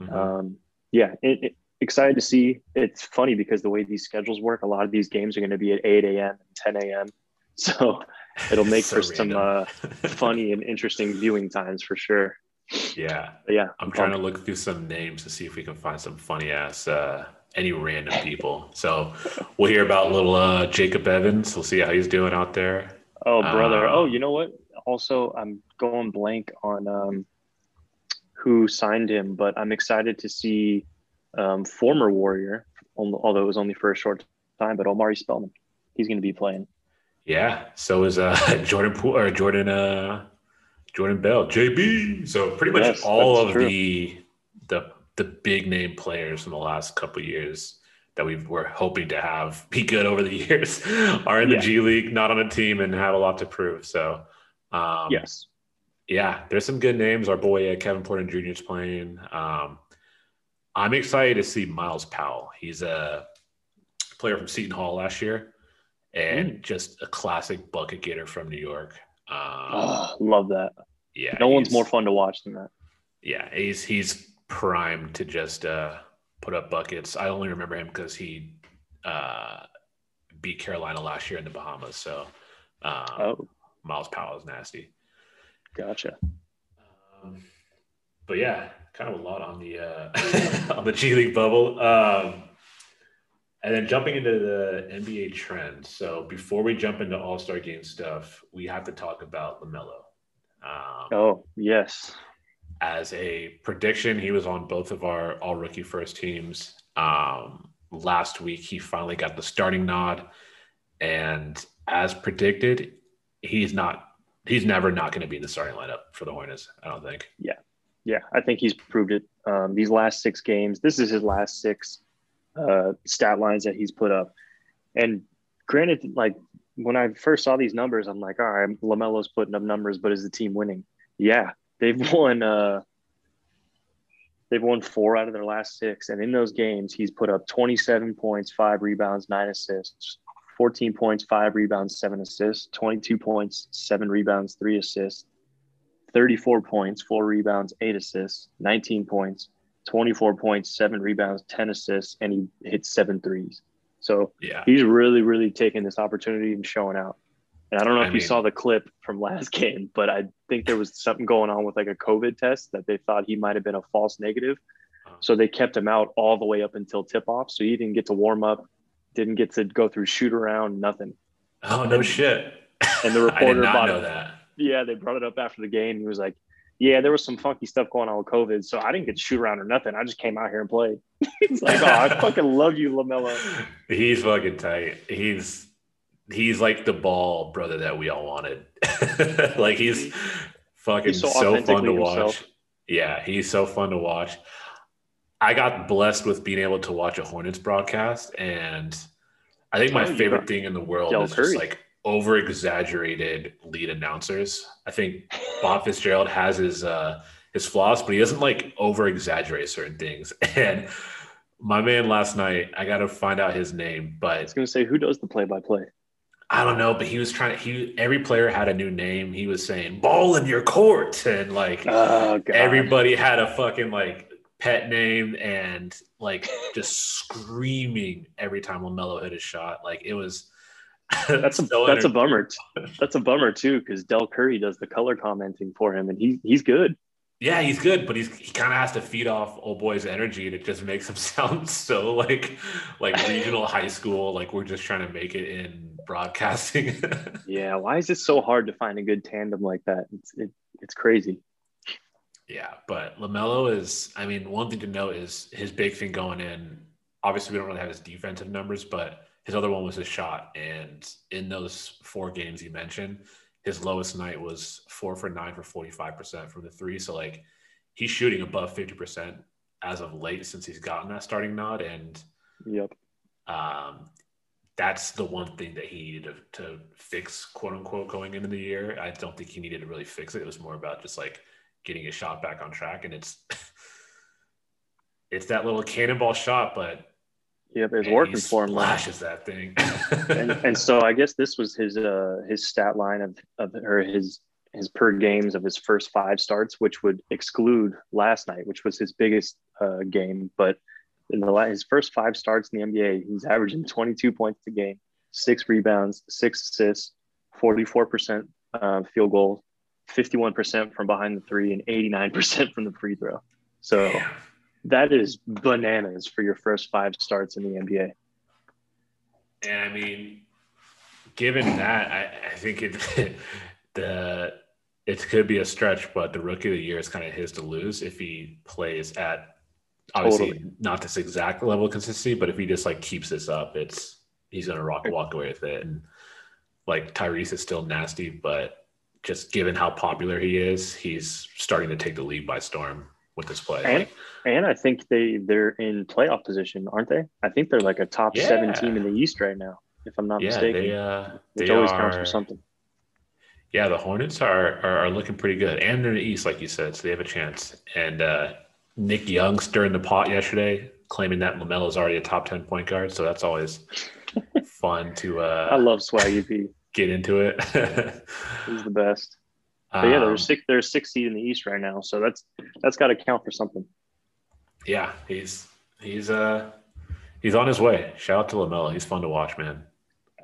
Mhm. um, yeah, it, it, excited to see. It's funny because the way these schedules work, a lot of these games are going to be at 8 a.m. and 10 a.m. So it'll make So for some uh, funny and interesting viewing times for sure. Yeah. But yeah. I'm trying to look through some names to see if we can find some funny ass uh any random people. So we'll hear about little uh Jacob Evans. We'll see how he's doing out there. Oh brother. Um, oh, you know what? Also, I'm going blank on um who signed him, but I'm excited to see um former Warrior, although it was only for a short time, but Omari Spellman. He's going to be playing. Yeah. So is uh Jordan Poole or Jordan uh Jordan Bell, JB. So pretty much Yes, all of true. the the the big name players from the last couple of years that we were hoping to have be good over the years are in the Yeah. G League, not on a team, and have a lot to prove. So um, yes. yeah, there's some good names. Our boy uh, Kevin Porter Jr. is playing. Um, I'm excited to see Myles Powell. He's a player from Seton Hall last year, and Mm. just a classic bucket getter from New York. Um, Oh, love that. yeah, No one's more fun to watch than that. Yeah, he's he's primed to just uh, put up buckets. I only remember him because he uh, beat Carolina last year in the Bahamas. So um, Oh, Myles Powell is nasty. gotcha. Um, but yeah, kind of a lot on the uh, on the G League bubble. Um, and then jumping into the NBA trend. So before we jump into All Star Game stuff, we have to talk about Lamelo. Um, Oh, yes. as a prediction, he was on both of our All Rookie first teams. Um, last week, he finally got the starting nod, and as predicted, he's not. He's never not going to be in the starting lineup for the Hornets. I don't think. Yeah, yeah, I think he's proved it. Um, these last six games, this is his last six uh, stat lines that he's put up. And granted, like when I first saw these numbers, I'm like, all right, Lamelo's putting up numbers, but is the team winning? Yeah, they've won. Uh, they've won four out of their last six, and in those games, he's put up 27 points, five rebounds, nine assists. 14 points, five rebounds, seven assists, 22 points, seven rebounds, three assists, 34 points, four rebounds, eight assists, 19 points, 24 points, seven rebounds, 10 assists, and he hit seven threes. So Yeah, he's really, really taking this opportunity and showing out. And I don't know I if you mean- saw the clip from last game, but I think there was something going on with like a COVID test that they thought he might have been a false negative. Uh-huh. So they kept him out all the way up until tip off. So he didn't get to warm up, didn't get to go through shoot around, nothing. Oh no shit. And the I did reporter not bought know it. that. yeah, they brought it up after the game. He was like, "Yeah, there was some funky stuff going on with COVID, so I didn't get to shoot around or nothing. I just came out here and played." It's like, "Oh, I fucking love you, Lamelo." He's fucking tight. He's he's like the ball brother that we all wanted. like he's fucking He's so so, fun to watch. himself. Yeah, he's so fun to watch. I got blessed with being able to watch a Hornets broadcast, and I think my Oh, favorite thing in the world Del is Curry. just like over exaggerated lead announcers. I think Bob Fitzgerald has his uh his flaws, but he doesn't like over exaggerate certain things. And my man last night, I gotta find out his name, but I was gonna say, who does the play-by-play? I don't know. But he was trying to he every player had a new name. He was saying ball in your court and like Oh everybody had a fucking like pet name and like just screaming every time Lamelo hit a shot. Like it was That's a that's a enter- bummer. That's a bummer too, because Del Curry does the color commenting for him, and he he's good. Yeah, he's good, but he's he kind of has to feed off old boy's energy, and it just makes him sound so like like regional high school. Like we're just trying to make it in broadcasting. Yeah, why is it so hard to find a good tandem like that? It's it, it's crazy. yeah, but Lamelo is. I mean, one thing to note is his big thing going in. Obviously, we don't really have his defensive numbers, but his other one was his shot. And in those four games you mentioned, his lowest night was four for nine for forty five percent from the three. So like he's shooting above fifty percent as of late since he's gotten that starting nod, and Yep. um, that's the one thing that he needed to, to fix, quote unquote, going into the year. I don't think he needed to really fix it. It was more about just like getting his shot back on track, and it's it's that little cannonball shot, but Yep, it's working for him. now. Splashes that thing, and, and so I guess this was his uh his stat line of of or his his per games of his first five starts, which would exclude last night, which was his biggest uh, game. But in the la- his first five starts in the NBA, he's averaging 22 points a game, six rebounds, six assists, 44 percent uh, field goal, 51% from behind the three and 89% from the free throw. So that is bananas for your first five starts in the NBA. And I mean, given that, I, I think it the it could be a stretch, but the rookie of the year is kind of his to lose if he plays at obviously totally. not this exact level of consistency, but if he just like keeps this up, it's he's gonna rock walk away with it. And like Tyrese is still nasty, but just given how popular he is, he's starting to take the lead by storm with this play. And, and I think they they're in playoff position, aren't they? I think they're like a top yeah. seven team in the East right now, if I'm not yeah, mistaken. They, uh, which they always are, counts for something. Yeah, the Hornets are, are, are looking pretty good, and they're in the East, like you said, so they have a chance. And uh, Nick Young stirring the pot yesterday, claiming that LaMelo is already a top ten point guard. So that's always fun to. Uh, I love Swaggy P. Get into it. He's the best. But yeah, there's um, six. There's six seed in the East right now, so that's that's got to count for something. Yeah, he's he's uh he's on his way. Shout out to Lamelo. He's fun to watch, man.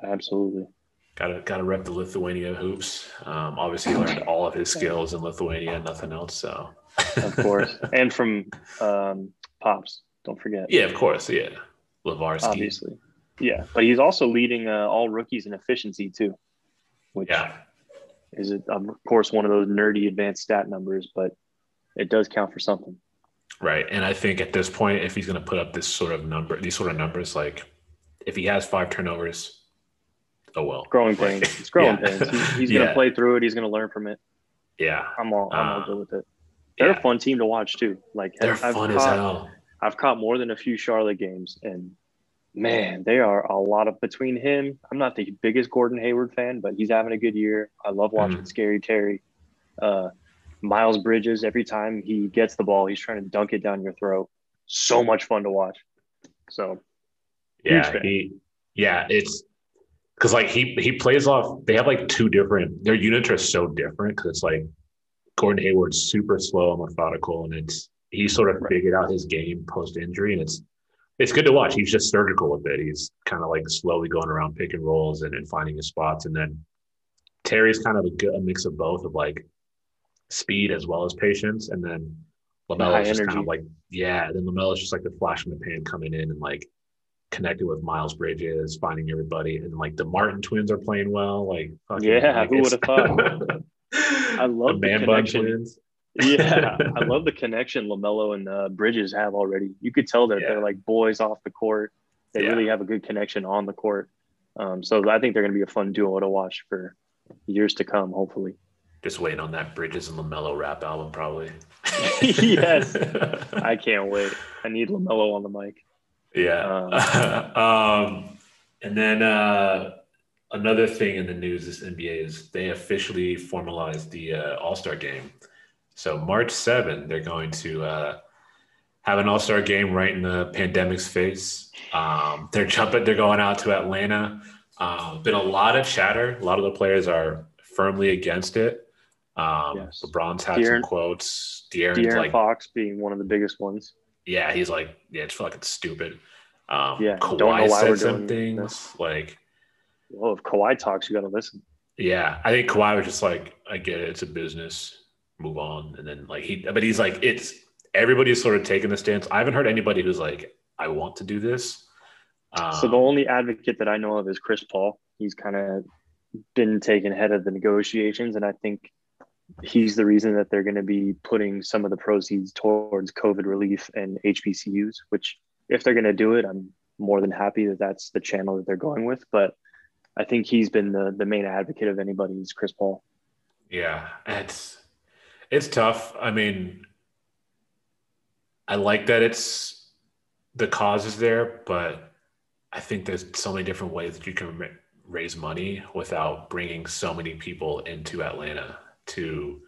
Absolutely. Got to got to rep the Lithuania hoops. Um, obviously, learned all of his skills in Lithuania, nothing else. So, of course, and from um, pops. Don't forget. Yeah, of course. Yeah, Lavarsky. Obviously. Yeah, but he's also leading uh, all rookies in efficiency too. Which yeah is it of course one of those nerdy advanced stat numbers, but it does count for something. Right. And I think at this point, if he's going to put up this sort of number, these sort of numbers, like if he has five turnovers, oh well. Growing pains. It's growing yeah. pains. He's, he's going to play through it. He's going to learn from it. Yeah. I'm all, I'm all uh, good with it. They're yeah. a fun team to watch too. Like they're I've fun caught, as hell. I've caught more than a few Charlotte games, and man, they are a lot of between him. I'm not the biggest Gordon Hayward fan, but he's having a good year. I love watching mm. Scary Terry. Uh, Miles Bridges, every time he gets the ball, he's trying to dunk it down your throat. So much fun to watch. So, yeah, he, yeah, it's because like he he plays off. They have like two different. Their units are so different because it's like Gordon Hayward's super slow and methodical, and it's he sort of figured out his game post injury, and it's it's good to watch. He's just surgical with it. He's kind of like slowly going around picking rolls and, and finding his spots. And then Terry's kind of a, a, mix of both of like speed as well as patience. And then LaMelo's just kind of like, yeah. And Then LaMelo's just like the flash in the pan coming in and like connecting with Miles Bridges, finding everybody. And like the Martin twins are playing well. Like, yeah, like who would have thought? I love the, the connection. Twins yeah, I love the connection Lamelo and uh, Bridges have already. You could tell that yeah. they're like boys off the court. They yeah. really have a good connection on the court. Um, so I think they're going to be a fun duo to watch for years to come. Hopefully. Just waiting on that Bridges and Lamelo rap album, probably. yes, I can't wait. I need Lamelo on the mic. Yeah. Um, um, and then uh, another thing in the news this NBA is they officially formalized the uh, All Star game. So March 7th, they're going to uh, have an all-star game right in the pandemic's face. Um, they're jumping, they're going out to Atlanta. Um, been a lot of chatter. A lot of the players are firmly against it. Um, yes. LeBron's had De'Aaron, some quotes. De'Aaron's De'Aaron like, Fox being one of the biggest ones. Yeah, he's like, yeah, it's fucking stupid. Um, yeah, Kawhi don't know why said we're some things this. like, well, if Kawhi talks, you got to listen. Yeah, I think Kawhi was just like, I get it, it's a business move on. And then like he, but he's like, it's everybody's sort of taking the stance. I haven't heard anybody who's like, I want to do this. Um, so the only advocate that I know of is Chris Paul. He's kind of been taken ahead of the negotiations, and I think he's the reason that they're going to be putting some of the proceeds towards COVID relief and HBCUs. Which, if they're going to do it, I'm more than happy that that's the channel that they're going with. But I think he's been the the main advocate of anybody is Chris Paul. Yeah, it's it's tough. I mean, I like that it's the cause is there, but I think there's so many different ways that you can raise money without bringing so many people into Atlanta to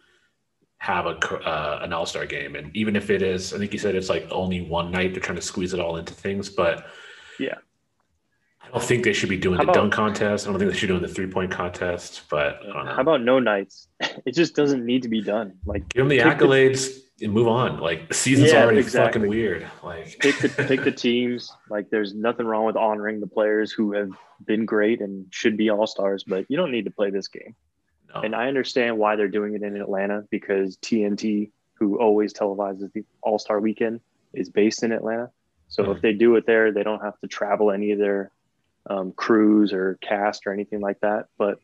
have a uh, an All Star game. And even if it is, I think you said it's like only one night, they're trying to squeeze it all into things. But yeah, I don't think they should be doing how the about, dunk contest. I don't think they should be doing the three point contest. But how about no nights? It just doesn't need to be done. Like give them the accolades the, and move on. Like the season's yeah, already exactly. fucking weird. Like pick the pick the teams. Like there's nothing wrong with honoring the players who have been great and should be all stars, but you don't need to play this game. No. And I understand why they're doing it in Atlanta because TNT, who always televises the All Star Weekend, is based in Atlanta. So mm-hmm. if they do it there, they don't have to travel any of their um, crews or cast or anything like that. But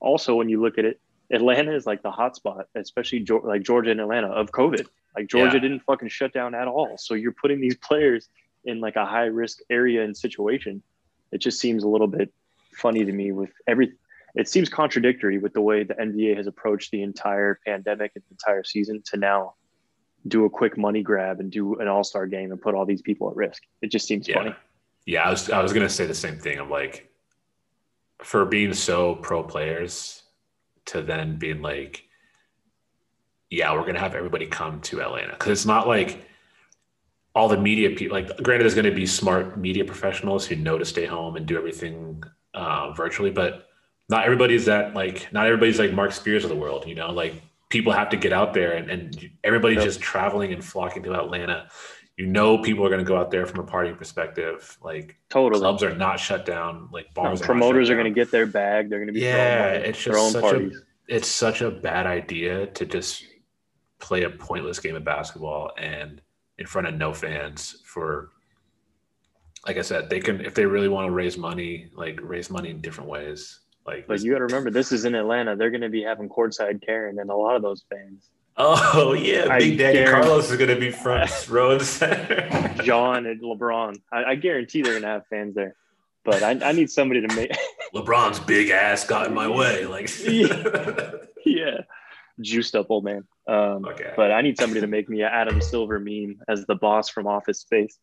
also, when you look at it, Atlanta is like the hotspot, especially like Georgia and Atlanta of COVID. Like Georgia yeah. didn't fucking shut down at all. So you're putting these players in like a high risk area and situation. It just seems a little bit funny to me with every. It seems contradictory with the way the NBA has approached the entire pandemic and the entire season to now do a quick money grab and do an all star game and put all these people at risk. It just seems yeah. funny. Yeah, I was I was gonna say the same thing. I'm like, for being so pro players to then being like, yeah, we're gonna have everybody come to Atlanta because it's not like all the media people. Like, granted, there's gonna be smart media professionals who know to stay home and do everything uh, virtually, but not everybody's that like not everybody's like Mark Spears of the world. You know, like people have to get out there and, and everybody's yep. just traveling and flocking to Atlanta. You know, people are going to go out there from a partying perspective. Like totally, clubs are not shut down. Like bars, no, promoters are, are going to get their bag. They're going to be yeah. it's just such parties. a it's such a bad idea to just play a pointless game of basketball and in front of no fans for like I said, they can if they really want to raise money, like raise money in different ways. Like, but you got to remember, this is in Atlanta. They're going to be having courtside Karen and a lot of those fans. Oh yeah, Big Daddy Carlos is going to be front row and center. John and LeBron. I, I guarantee they're going to have fans there. But I, I need somebody to make LeBron's big ass got in my way. Like yeah. yeah, juiced up old man. Um, okay. But I need somebody to make me an Adam Silver meme as the boss from Office Space.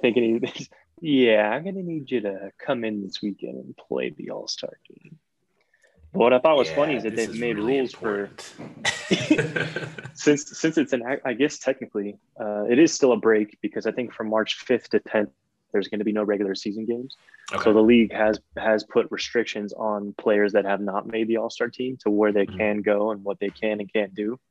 Thinking yeah, I'm gonna need you to come in this weekend and play the All Star game. But what I thought was yeah, funny is that they've made really rules important. for since since it's an I guess technically uh, it is still a break because I think from March 5th to 10th there's going to be no regular season games. Okay. So the league has has put restrictions on players that have not made the All Star team to where they mm-hmm. can go and what they can and can't do.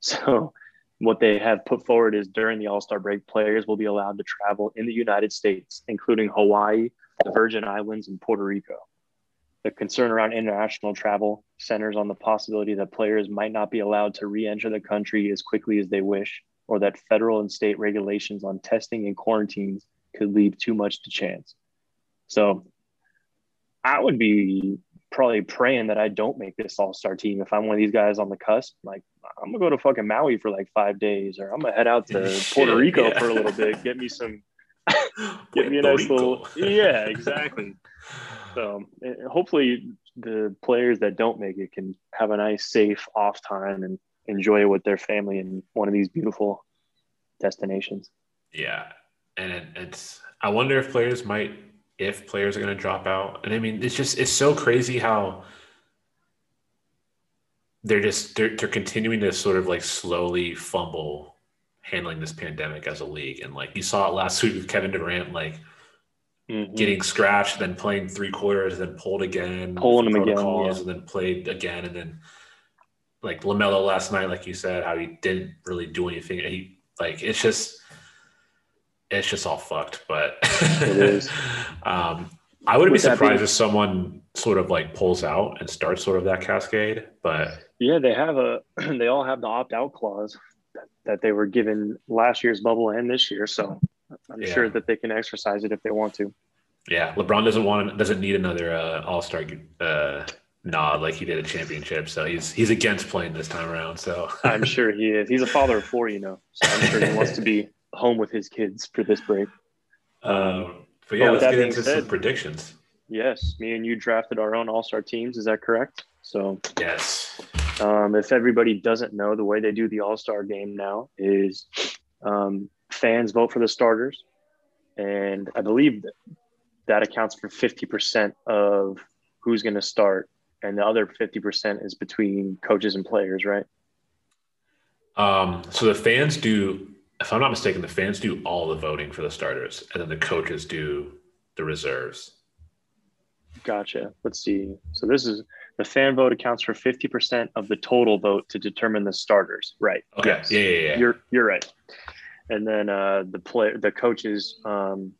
So what they have put forward is during the All Star break, players will be allowed to travel in the United States, including Hawaii, the Virgin Islands, and Puerto Rico. The concern around international travel centers on the possibility that players might not be allowed to re enter the country as quickly as they wish, or that federal and state regulations on testing and quarantines could leave too much to chance. So I would be probably praying that I don't make this all star team. If I'm one of these guys on the cusp, like I'm gonna go to fucking Maui for like five days, or I'm gonna head out to Puerto Rico yeah. for a little bit, get me some, get me a nice Rico. little, yeah, exactly. So eh, hopefully the players that don't make it can have a nice, safe off time and enjoy it with their family in one of these beautiful destinations. Yeah, and it's. I wonder if players might if players are going to drop out. And I mean, it's just it's so crazy how they're just they're, they're continuing to sort of like slowly fumble handling this pandemic as a league. And like you saw it last week with Kevin Durant, like mm-hmm. getting scratched, then playing three quarters, then pulled again, pulling him again, yeah. and then played again, and then like Lamelo last night, like you said, how he didn't really do anything. He like it's just it's just all fucked. But it is. um, I wouldn't be surprised if someone sort of like pulls out and starts sort of that cascade. But yeah, they have a they all have the opt out clause that they were given last year's bubble and this year. So I'm yeah. sure that they can exercise it if they want to. Yeah, LeBron doesn't want doesn't need another uh, All Star uh, nod like he did a championship. So he's he's against playing this time around. So I'm sure he is. He's a father of four, you know. So I'm sure he wants to be home with his kids for this break. Um, but yeah, let's get into said, some predictions. Yes, me and you drafted our own All Star teams. Is that correct? So yes. Um, if everybody doesn't know, the way they do the All Star game now is um, fans vote for the starters, and I believe that, that accounts for fifty percent of who's going to start, and the other fifty percent is between coaches and players, right? Um, so the fans do if I'm not mistaken, the fans do all the voting for the starters, and then the coaches do the reserves. Gotcha. Let's see. So this is the fan vote accounts for 50% of the total vote to determine the starters. Right. Okay. Yes. Yeah, yeah, yeah. You're you're right. And then uh, the play the coaches um,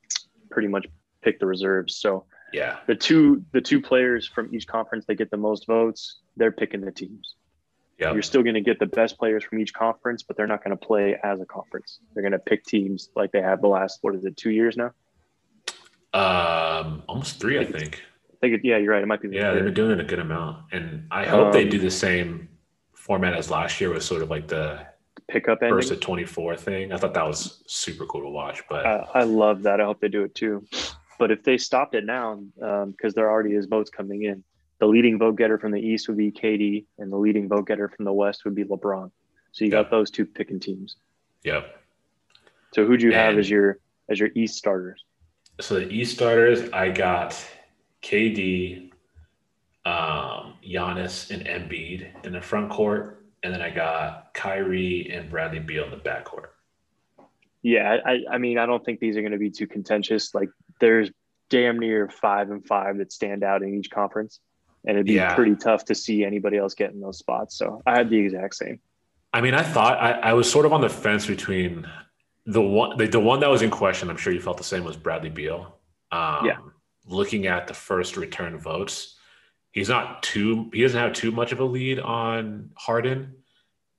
pretty much pick the reserves. So Yeah. The two the two players from each conference that get the most votes, they're picking the teams. Yeah. You're still going to get the best players from each conference, but they're not going to play as a conference. They're going to pick teams like they have the last what is it, two years now? Um, almost three, I think. I think it, yeah, you're right. It might be. The Yeah, they've been doing it a good amount, and I hope they do the same format as last year, was sort of like the pickup ending. twenty four thing. I thought that was super cool to watch, but I, I love that. I hope they do it too. But if they stopped it now, because there already is votes coming in, the leading vote getter from the East would be KD, and the leading vote getter from the West would be LeBron. So you got Yeah. those two picking teams. yep. So who do you have as your as your East starters? So the East starters, I got KD, um, Giannis, and Embiid in the front court, and then I got Kyrie and Bradley Beal in the backcourt. Yeah, I, I mean, I don't think these are going to be too contentious. Like, there's damn near five and five that stand out in each conference, and it'd be Yeah. pretty tough to see anybody else get in those spots. So I had the exact same. I mean, I thought I, I was sort of on the fence between the one the, the one that was in question. I'm sure you felt the same was Bradley Beal. Um, Yeah. Looking at the first return votes, he's not too he doesn't have too much of a lead on Harden,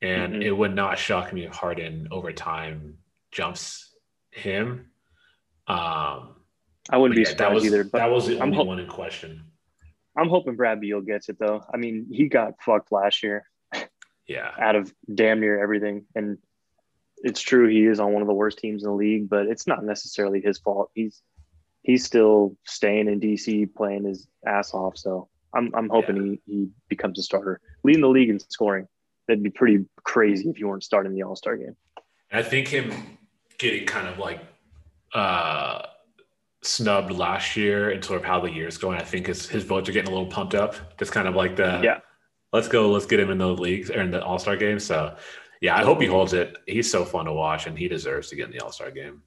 and Mhm. it would not shock me if Harden over time jumps him. Um, I wouldn't be yeah, that surprised was either. But that was the I'm only ho- one in question. I'm hoping Brad Beal gets it though. I mean, he got fucked last year Yeah, out of damn near everything, and it's true he is on one of the worst teams in the league, but it's not necessarily his fault. He's he's still staying in DC playing his ass off. So I'm I'm hoping he he becomes a starter, leading the league in scoring. That'd be pretty crazy if you weren't starting the All Star game. I think him getting kind of like uh snubbed last year and sort of how the year's going, I think his his votes are getting a little pumped up. Just kind of like the Yeah. let's go, let's get him in the leagues or in the all star game. So yeah, I hope he holds it. He's so fun to watch and he deserves to get in the all star game.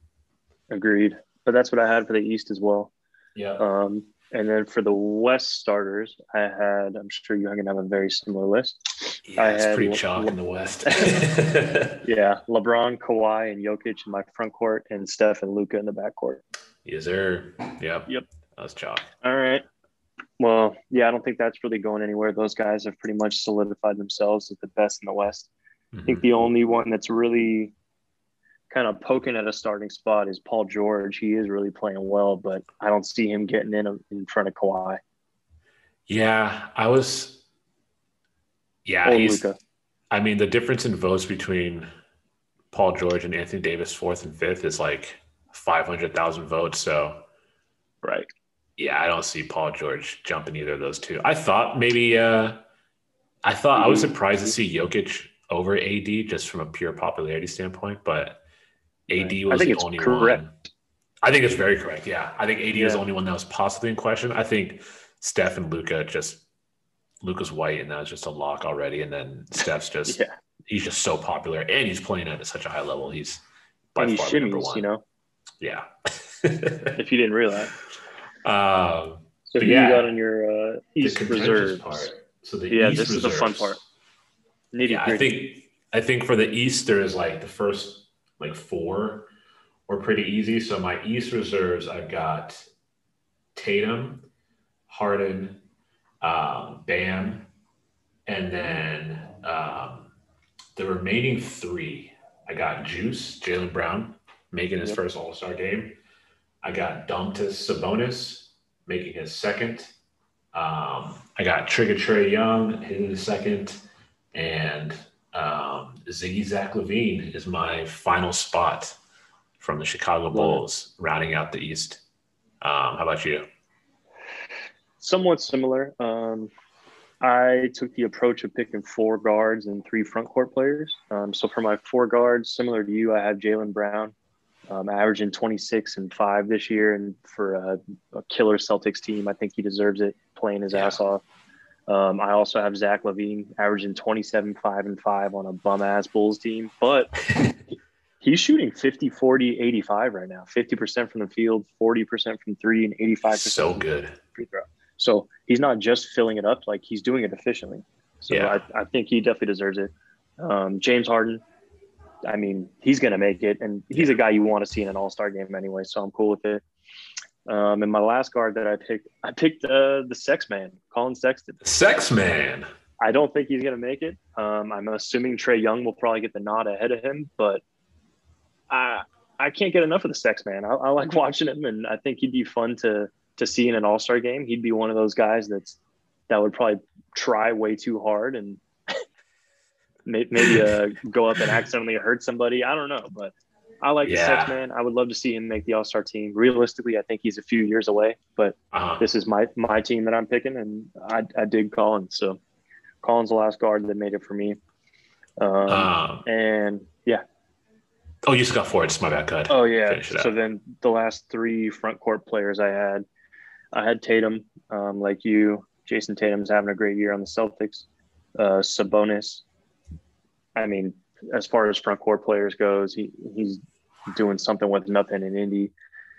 Agreed. But that's what I had for the East as well. Yeah. Um, and then for the West starters, I had. I'm sure you're going to have a very similar list. Yeah, I it's had pretty Le- chalk Le- in the West. Yeah, LeBron, Kawhi, and Jokic in my front court, and Steph and Luka in the back court. yes, sir. Yep. Yep. That was chalk. All right. Well, yeah, I don't think that's really going anywhere. Those guys have pretty much solidified themselves as the best in the West. I think Mhm. the only one that's really kind of poking at a starting spot is Paul George. He is really playing well, but I don't see him getting in in front of Kawhi Yeah, I was. Yeah, he's. Luka. I mean, the difference in votes between Paul George and Anthony Davis, fourth and fifth, is like 500,000 votes. So, Right. yeah, I don't see Paul George jumping either of those two. I thought maybe, uh, I thought I was Mhm. surprised to see Jokic over AD just from a pure popularity standpoint, but AD Right. I was think the it's only correct. one. I think it's very correct. Yeah. I think AD is the only one that was possibly in question. I think Steph and Luka just, Luka's white and that was just a lock already. And then Steph's just, Yeah. he's just so popular and he's playing at such a high level. He's by And far the number one. you know, Yeah. if you didn't realize. um, So who yeah, you got on your uh, East reserves? part. So the Yeah, East this is the fun part. Nitty Yeah, I think I think for the East there is like the first like four were pretty easy. So my East reserves, I've got Tatum, Harden, um, Bam, and then um, the remaining three, I got Juice, Jaylen Brown, making his Yep. first All Star game. I got Domantas Sabonis making his second. Um, I got Trigger Trae Young hitting his second, and um, Ziggy Zach LaVine is my final spot from the Chicago. Bulls, rounding out the East. Um, how about you? Somewhat similar. Um, I took the approach of picking four guards and three front court players. Um, so for my four guards, similar to you, I have Jaylen Brown, um, averaging 26 and five this year, and for a, a killer Celtics team, I think he deserves it, playing his Yeah. ass off. Um, I also have Zach LaVine averaging 27, 5, and 5 on a bum ass Bulls team, but he's shooting 50, 40, 85 right now 50% from the field, 40% from three, and 85% so good. free throw. So he's not just filling it up, like he's doing it efficiently. So Yeah. I, I think he definitely deserves it. Um, James Harden, I mean, he's going to make it, and he's a guy you want to see in an all star game anyway. So I'm cool with it. Um, and my last guard that I picked, I picked uh, the Sex Man, Collin Sexton. Sex Man. I don't think he's going to make it. Um, I'm assuming Trae Young will probably get the nod ahead of him, but I I can't get enough of the Sex Man. I, I like watching him, and I think he'd be fun to to see in an All Star game. He'd be one of those guys that's that would probably try way too hard and maybe uh, go up and accidentally hurt somebody. I don't know, but I like yeah. the Sex Man. I would love to see him make the All Star team. Realistically, I think he's a few years away, but uh-huh. this is my my team that I'm picking, and I, I dig Collin. So Collin's the last guard that made it for me. Um, um, and yeah. Oh, you just got four. It's my bad. Cut. Oh yeah. So then the last three front court players I had, I had Tatum, um, like you. Jayson Tatum's having a great year on the Celtics. Uh, Sabonis. I mean, as far as front court players goes, he he's doing something with nothing in Indy.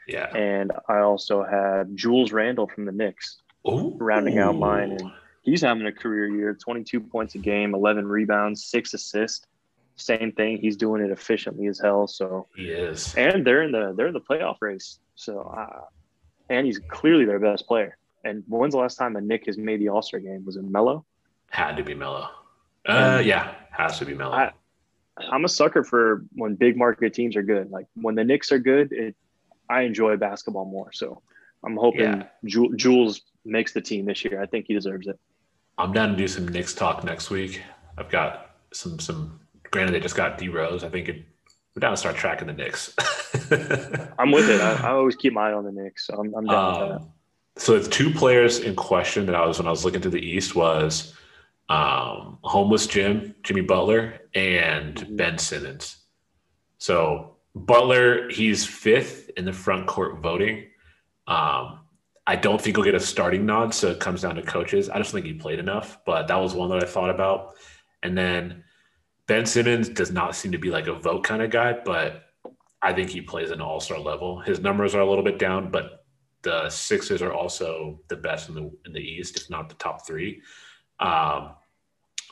Yeah. And I also had Jules Randle from the Knicks Ooh. rounding out mine. And he's having a career year 22 points a game, 11 rebounds, six assists. Same thing. He's doing it efficiently as hell. So he is. And they're in the they're in the playoff race. So uh, and he's clearly their best player. And when's the last time a Nick has made the All Star game? Was it Melo? Had to be Melo. Uh, yeah, has to be Melo. I, I'm a sucker for when big market teams are good. Like when the Knicks are good, it I enjoy basketball more. So I'm hoping yeah. Jules makes the team this year. I think he deserves it. I'm down to do some Knicks talk next week. I've got some some. Granted, they just got D Rose. I think it, we're down to start tracking the Knicks. I'm with it. I, I, always keep my eye on the Knicks. So I'm, I'm down um, with that. Um, so the two players in question that I was when I was looking to the East was um, homeless Jim, Jimmy Butler, and mm-hmm. Ben Simmons. So Butler, he's fifth in the front court voting. Um, I don't think he'll get a starting nod, so it comes down to coaches. I just think he played enough, but that was one that I thought about. And then Ben Simmons does not seem to be like a vote kind of guy, but I think he plays an all star level. His numbers are a little bit down, but the Sixers are also the best in the in the East, if not the top three. Um,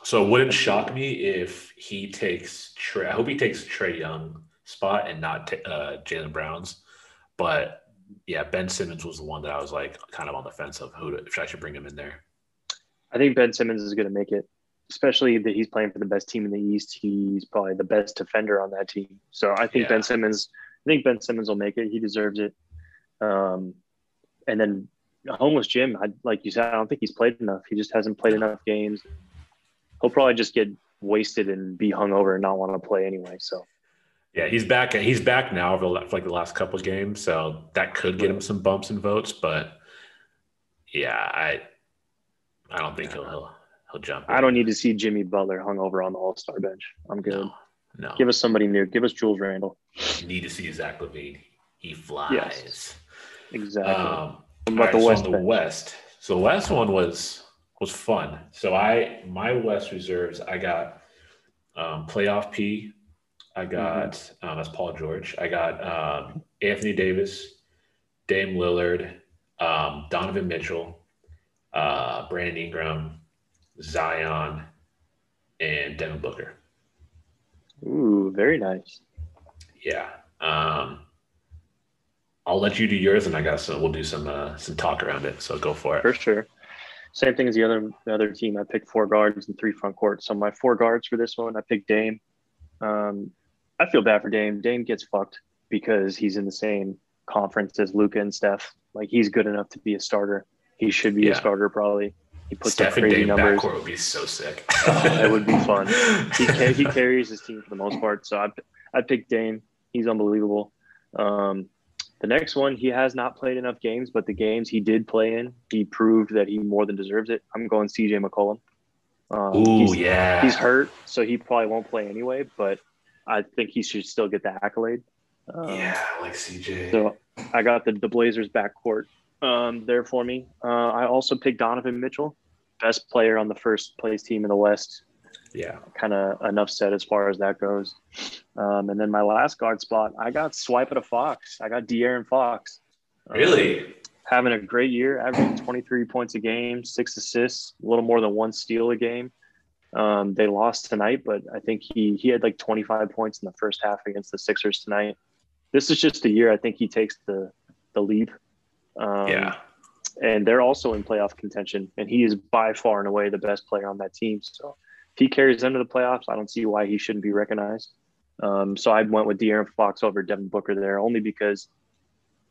so it wouldn't shock me if he takes Trae. I hope he takes Trae Young spot and not t- uh, Jaylen Brown's. But yeah, Ben Simmons was the one that I was like kind of on the fence of who to, if I should bring him in there. I think Ben Simmons is going to make it, especially that he's playing for the best team in the East. He's probably the best defender on that team. So I think yeah. Ben Simmons. I think Ben Simmons will make it. He deserves it. Um, and then homeless Jim, I, like you said, I don't think he's played enough. He just hasn't played enough games he'll probably just get wasted and be hungover and not want to play anyway. So. Yeah, he's back. He's back now for like the last couple of games, so that could get him some bumps and votes. But yeah, I I don't think he'll he'll, he'll jump. In. I don't need to see Jimmy Butler hung over on the All Star bench. I'm good. No, no, Give us somebody new. Give us Jules Randle. You need to see Zach LaVine. He flies. Yes, exactly. Um, about right, the West. So the West. So the last one was was fun. So I my West reserves, I got um, playoff P. I got mm-hmm. um, that's Paul George. I got um, Anthony Davis, Dame Lillard, um, Donovan Mitchell, uh, Brandon Ingram, Zion, and Devin Booker. Ooh, very nice. Yeah. Um, I'll let you do yours, and I guess we'll do some uh, some talk around it. So go for it. For sure. Same thing as the other the other team. I picked four guards and three front courts. So my four guards for this one, I picked Dame. Um, I feel bad for Dame. Dame gets fucked because he's in the same conference as Luka and Steph. Like he's good enough to be a starter. He should be yeah. a starter probably. He puts Steph up crazy Dame numbers. Backcourt would be so sick. oh, it would be fun. He he carries his team for the most part. So I I picked Dame. He's unbelievable. Um, the next one, he has not played enough games, but the games he did play in, he proved that he more than deserves it. I'm going CJ McCollum. Um, Ooh, he's, yeah. He's hurt, so he probably won't play anyway, but I think he should still get the accolade. Um, yeah, I like CJ. So I got the, the Blazers backcourt um, there for me. Uh, I also picked Donovan Mitchell, best player on the first place team in the West yeah, kind of enough said as far as that goes. Um, and then my last guard spot, I got swipe at a Fox. I got De'Aaron Fox. Really? Um, having a great year, averaging 23 points a game, six assists, a little more than one steal a game. Um, they lost tonight, but I think he he had like 25 points in the first half against the Sixers tonight. This is just a year I think he takes the the leap Um, yeah. and they're also in playoff contention, and he is by far and away the best player on that team. So he carries them to the playoffs, I don't see why he shouldn't be recognized. Um, so I went with De'Aaron Fox over Devin Booker there, only because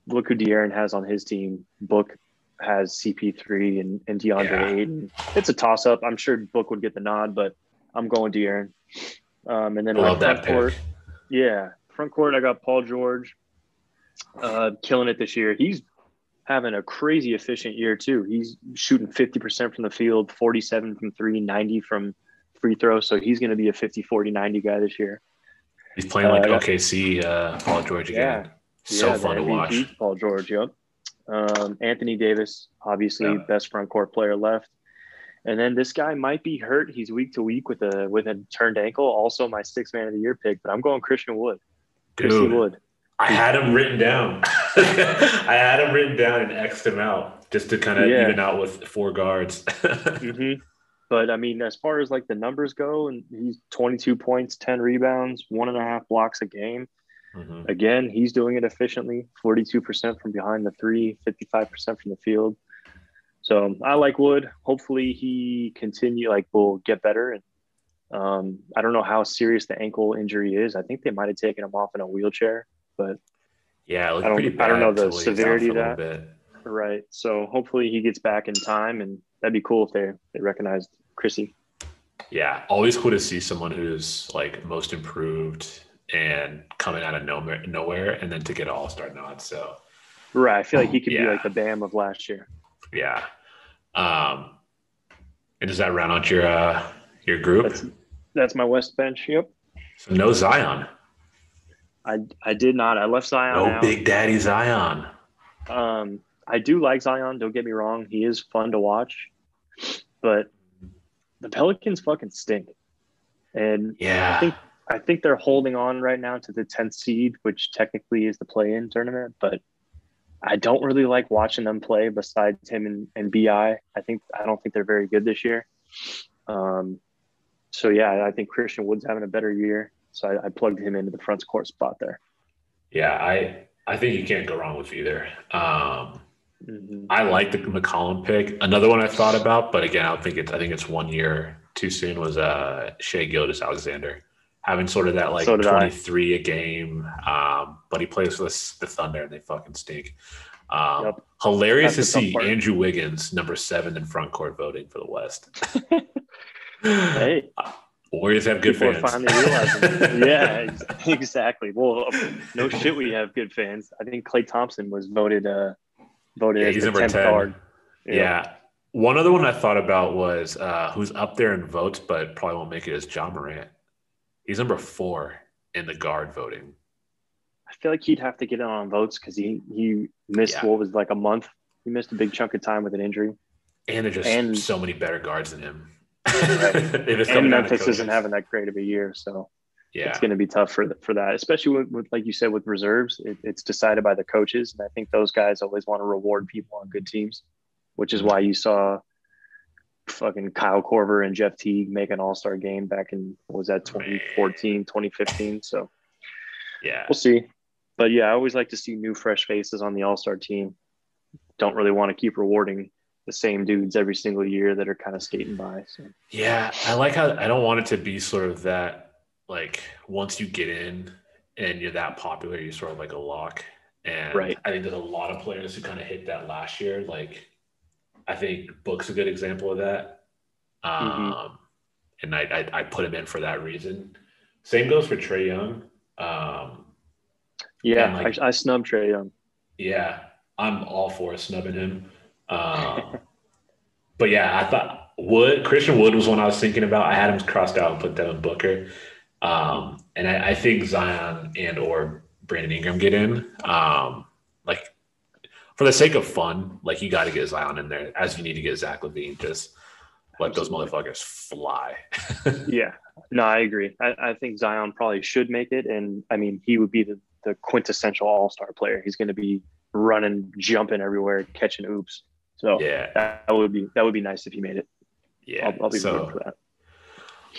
look who De'Aaron has on his team. Book has CP3 and, and DeAndre Yeah. Ayton. It's a toss up. I'm sure Book would get the nod, but I'm going De'Aaron. Um, and then love that front court, pick. yeah, front court, I got Paul George, uh, killing it this year. He's having a crazy efficient year too. He's shooting 50% from the field, 47 from three, 90 from free throw. So he's going to be a 50, 40, 90 guy this year. He's playing like Uh. OKC, uh, Paul George again. Yeah. So Yeah, fun to watch. Paul George, yep. Um, Anthony Davis, obviously Yeah. best front court player left. And then this guy might be hurt. He's week to week with a with a turned ankle. Also my sixth man of the year pick, but I'm going Christian Wood. Dude, Wood. I had him written down. I had him written down and X'd him out just to kind of Yeah. even out with four guards. hmm But I mean, as far as like the numbers go, and he's 22 points, 10 rebounds, one and a half blocks a game. Mhm. Again, he's doing it efficiently 42% from behind the three, 55% from the field. So I like Wood. Hopefully he continue like will get better. And um, I don't know how serious the ankle injury is. I think they might have taken him off in a wheelchair, but Yeah, I don't-. I don't know the until he was down severity of bit. right. So hopefully he gets back in time, and that'd be cool if they they recognized Chrissy. Yeah, always cool to see someone who's like most improved and coming out of nowhere, nowhere, and then to get all star nod. So Right. I feel like he could be like the Bam of last year. yeah. Um, and does that round out your uh, your group? That's that's my West bench. Yep. So no Zion, I I did not. I left Zion no out. Big Daddy Zion. Um, I do like Zion. Don't get me wrong; he is fun to watch, but the Pelicans fucking stink, and Yeah, I think- I think they're holding on right now to the 10th seed, which technically is the play-in tournament. But I don't really like watching them play. Besides him and, and Bi, I think I don't think they're very good this year. Um, so yeah, I think Christian Wood's having a better year. So I, I plugged him into the front court spot there. yeah. I I think you can't go wrong with either. Um, Mhm. I like the McCollum pick. Another one I thought about, but again, I don't think it's. I think it's one year too soon. Was uh Shai Gilgeous-Alexander having sort of that like So twenty three a game, um, but he plays for the, the Thunder and they fucking stink. Um, Yep. Hilarious That's to see part. Andrew Wiggins, number seven in front court, voting for the West. Hey, Warriors have good people fans. finally realizing. yeah, exactly. Well, no shit, we have good fans. I think Klay Thompson was voted uh voted Yeah, as he's the number 10th 10. guard. Yeah. One other one I thought about was uh, who's up there in votes, but probably won't make it is Ja Morant. He's number four in the guard voting. I feel like he'd have to get in on votes because he he missed Yeah. what was like a month. He missed a big chunk of time with an injury. And there's just And- so many better guards than him. Right. And coming out of Memphis isn't having that great of a year, so Yeah. it's going to be tough for for that, especially with, with like you said with reserves. It, it's decided by the coaches, and I think those guys always want to reward people on good teams, which is why you saw fucking Kyle Korver and Jeff Teague make an All Star game back in what was that 2014, 2015. So Yeah. we'll see. But yeah, I always like to see new, fresh faces on the All Star team. Don't really want to keep rewarding the same dudes every single year that are kind of skating by. So Yeah. I like how I don't want it to be sort of that like once you get in and you're that popular, you're sort of like a lock. And Right. I think there's a lot of players who kind of hit that last year. Like I think Book's a good example of that. Um, Mhm. and I, I I put him in for that reason. Same goes for Trae Young. Um, yeah, like- I, I snubbed Trae Young. Yeah, I'm all for snubbing him. Um, but yeah, I thought Wood Christian Wood was one I was thinking about. I had him crossed out and put Devin Booker, um, and I, I think Zion and or Brandon Ingram get in. Um, like for the sake of fun, like you got to get Zion in there, as you need to get Zach LaVine. Just let those motherfuckers fly. Yeah, no, I agree. I, I think Zion probably should make it, and I mean, he would be the, the quintessential All Star player. He's going to be running, jumping everywhere, catching oops. So yeah, that, that would be that would be nice if he made it. yeah. I'll, I'll be so, for that.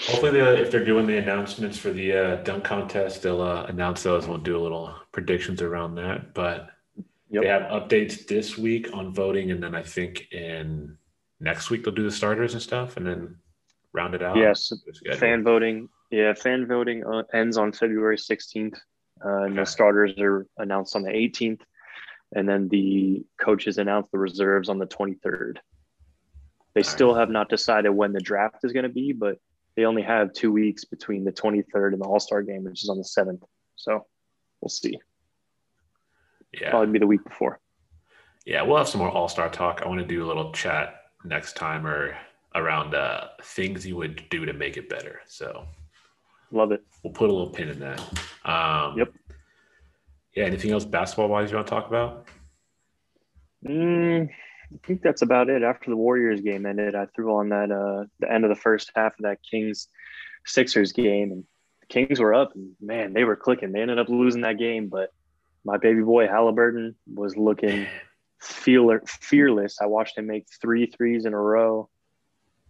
Hopefully, the, if they're doing the announcements for the uh, dunk contest, they'll uh, announce those. and We'll do a little predictions around that. But Yep. They have updates this week on voting, and then I think in next week they'll do the starters and stuff, and then round it out. Yes, fan voting. Yeah, fan voting uh, ends on February 16th, uh, and okay. the starters are announced on the 18th, and then the coaches announce the reserves on the 23rd. They All still right. have not decided when the draft is going to be, but they only have two weeks between the 23rd and the All Star game, which is on the 7th. So we'll see. Yeah. Probably be the week before. Yeah, we'll have some more All Star talk. I want to do a little chat next time or around uh, things you would do to make it better. So love it. We'll put a little pin in that. Um, yep. Yeah. Anything else basketball wise you want to talk about? Mm, I think that's about it. After the Warriors game ended, I threw on that uh, the end of the first half of that Kings Sixers game, and the Kings were up, and man, they were clicking. They ended up losing that game, but my baby boy Halliburton was looking feeler, fearless. I watched him make three threes in a row,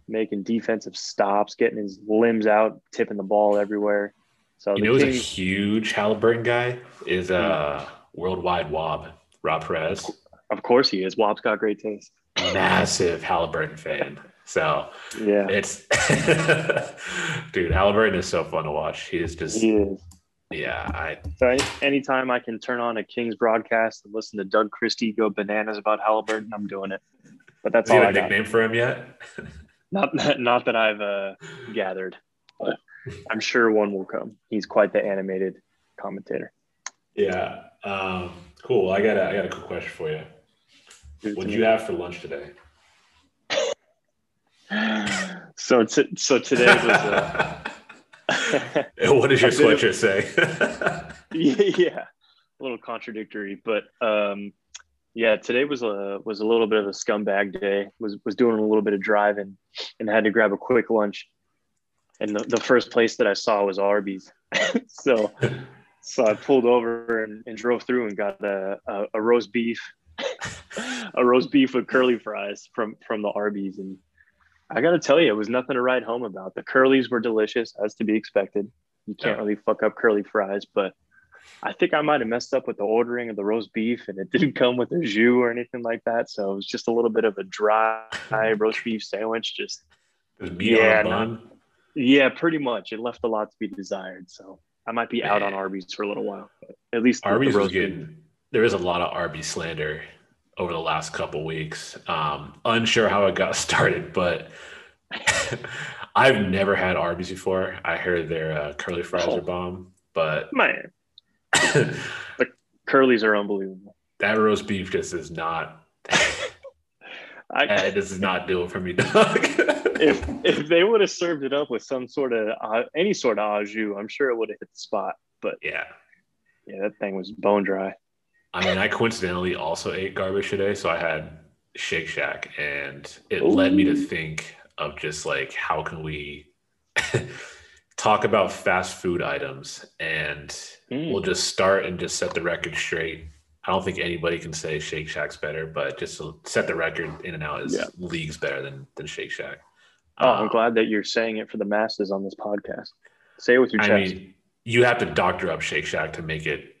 making defensive stops, getting his limbs out, tipping the ball everywhere. So you know, Kings, who's a huge Halliburton guy is uh, worldwide Wob Rob Perez. Of course he is. Wob's got great taste. Massive Halliburton fan. So yeah, it's dude. Halliburton is so fun to watch. He is just he is. Yeah, I. So anytime I can turn on a Kings broadcast and listen to Doug Christie go bananas about Halliburton, I'm doing it. But that's Is all. Got a nickname for him yet? not, not that I've uh, gathered, but I'm sure one will come. He's quite the animated commentator. Yeah. Um, cool. I got a, I got a quick question for you. What did you have for lunch today? so t- so today was. Uh, what does your sweatshirt say? yeah, a little contradictory, but um, yeah, today was a was a little bit of a scumbag day. Was was doing a little bit of driving and had to grab a quick lunch. And the, the first place that I saw was Arby's. so so I pulled over and, and drove through and got a, a, a roast beef, a roast beef with curly fries from from the Arby's and I got to tell you, it was nothing to write home about. The curlies were delicious, as to be expected. You can't yeah. really fuck up curly fries, but I think I might have messed up with the ordering of the roast beef, and it didn't come with a jus or anything like that. So it was just a little bit of a dry roast beef sandwich. Just yeah, not, yeah, pretty much. It left a lot to be desired. So I might be Man. out on Arby's for a little while, but at least Arby's the was good. There is a lot of Arby's slander over the last couple weeks. Um, unsure how it got started, but I've never had Arby's before. I heard their uh, curly fries oh. are bomb, but man, the curlies are unbelievable. That roast beef just is not. I, this is not doing for me, dog. if if they would have served it up with some sort of uh, any sort of au jus, I'm sure it would have hit the spot. But yeah, yeah, that thing was bone dry. I mean, I coincidentally also ate garbage today, so I had Shake Shack, and it Ooh. led me to think of just like how can we talk about fast food items, and mm. we'll just start and just set the record straight. I don't think anybody can say Shake Shack's better, but just to set the record in and out is yeah. leagues better than than Shake Shack. Oh, um, I'm glad that you're saying it for the masses on this podcast. Say it with your chest. I mean, you have to doctor up Shake Shack to make it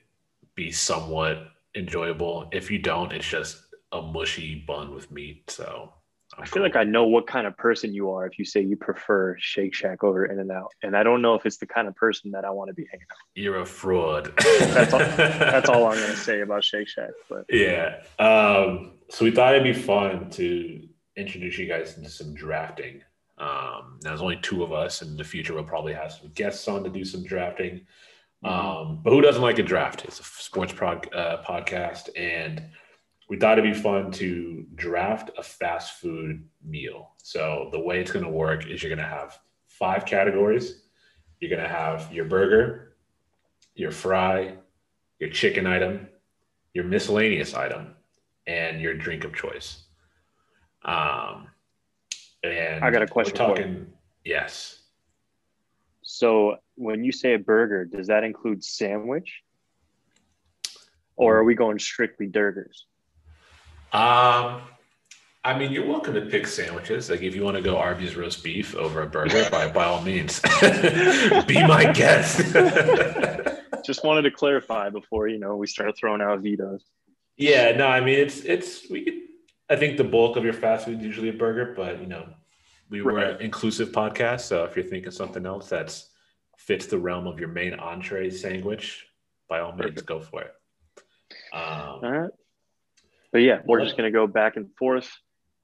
be somewhat enjoyable. If you don't, it's just a mushy bun with meat. So I'm i feel cool. like I know what kind of person you are if you say you prefer Shake Shack over In and Out. And I don't know if it's the kind of person that I want to be hanging out. With. You're a fraud. that's, all, that's all I'm going to say about Shake Shack. But yeah. Um, so we thought it'd be fun to introduce you guys into some drafting. Um, now there's only two of us. and In the future, we'll probably have some guests on to do some drafting. Mm-hmm. Um, but who doesn't like a draft? It's a sports prog- uh, podcast, and we thought it'd be fun to draft a fast food meal. So the way it's going to work is you're going to have five categories. You're going to have your burger, your fry, your chicken item, your miscellaneous item, and your drink of choice. Um, and I got a question. We're talking, yes. So when you say a burger, does that include sandwich? Or are we going strictly burgers? Um, I mean, you're welcome to pick sandwiches. Like if you want to go Arby's roast beef over a burger, by by all means, be my guest. Just wanted to clarify before you know we start throwing out vetoes. Yeah, no, I mean it's it's we could. I think the bulk of your fast food is usually a burger, but you know, we were Right. an inclusive podcast, so if you're thinking something else that's fits the realm of your main entree sandwich, by all means, go for it. Um, All right. But yeah, we're just gonna go back and forth.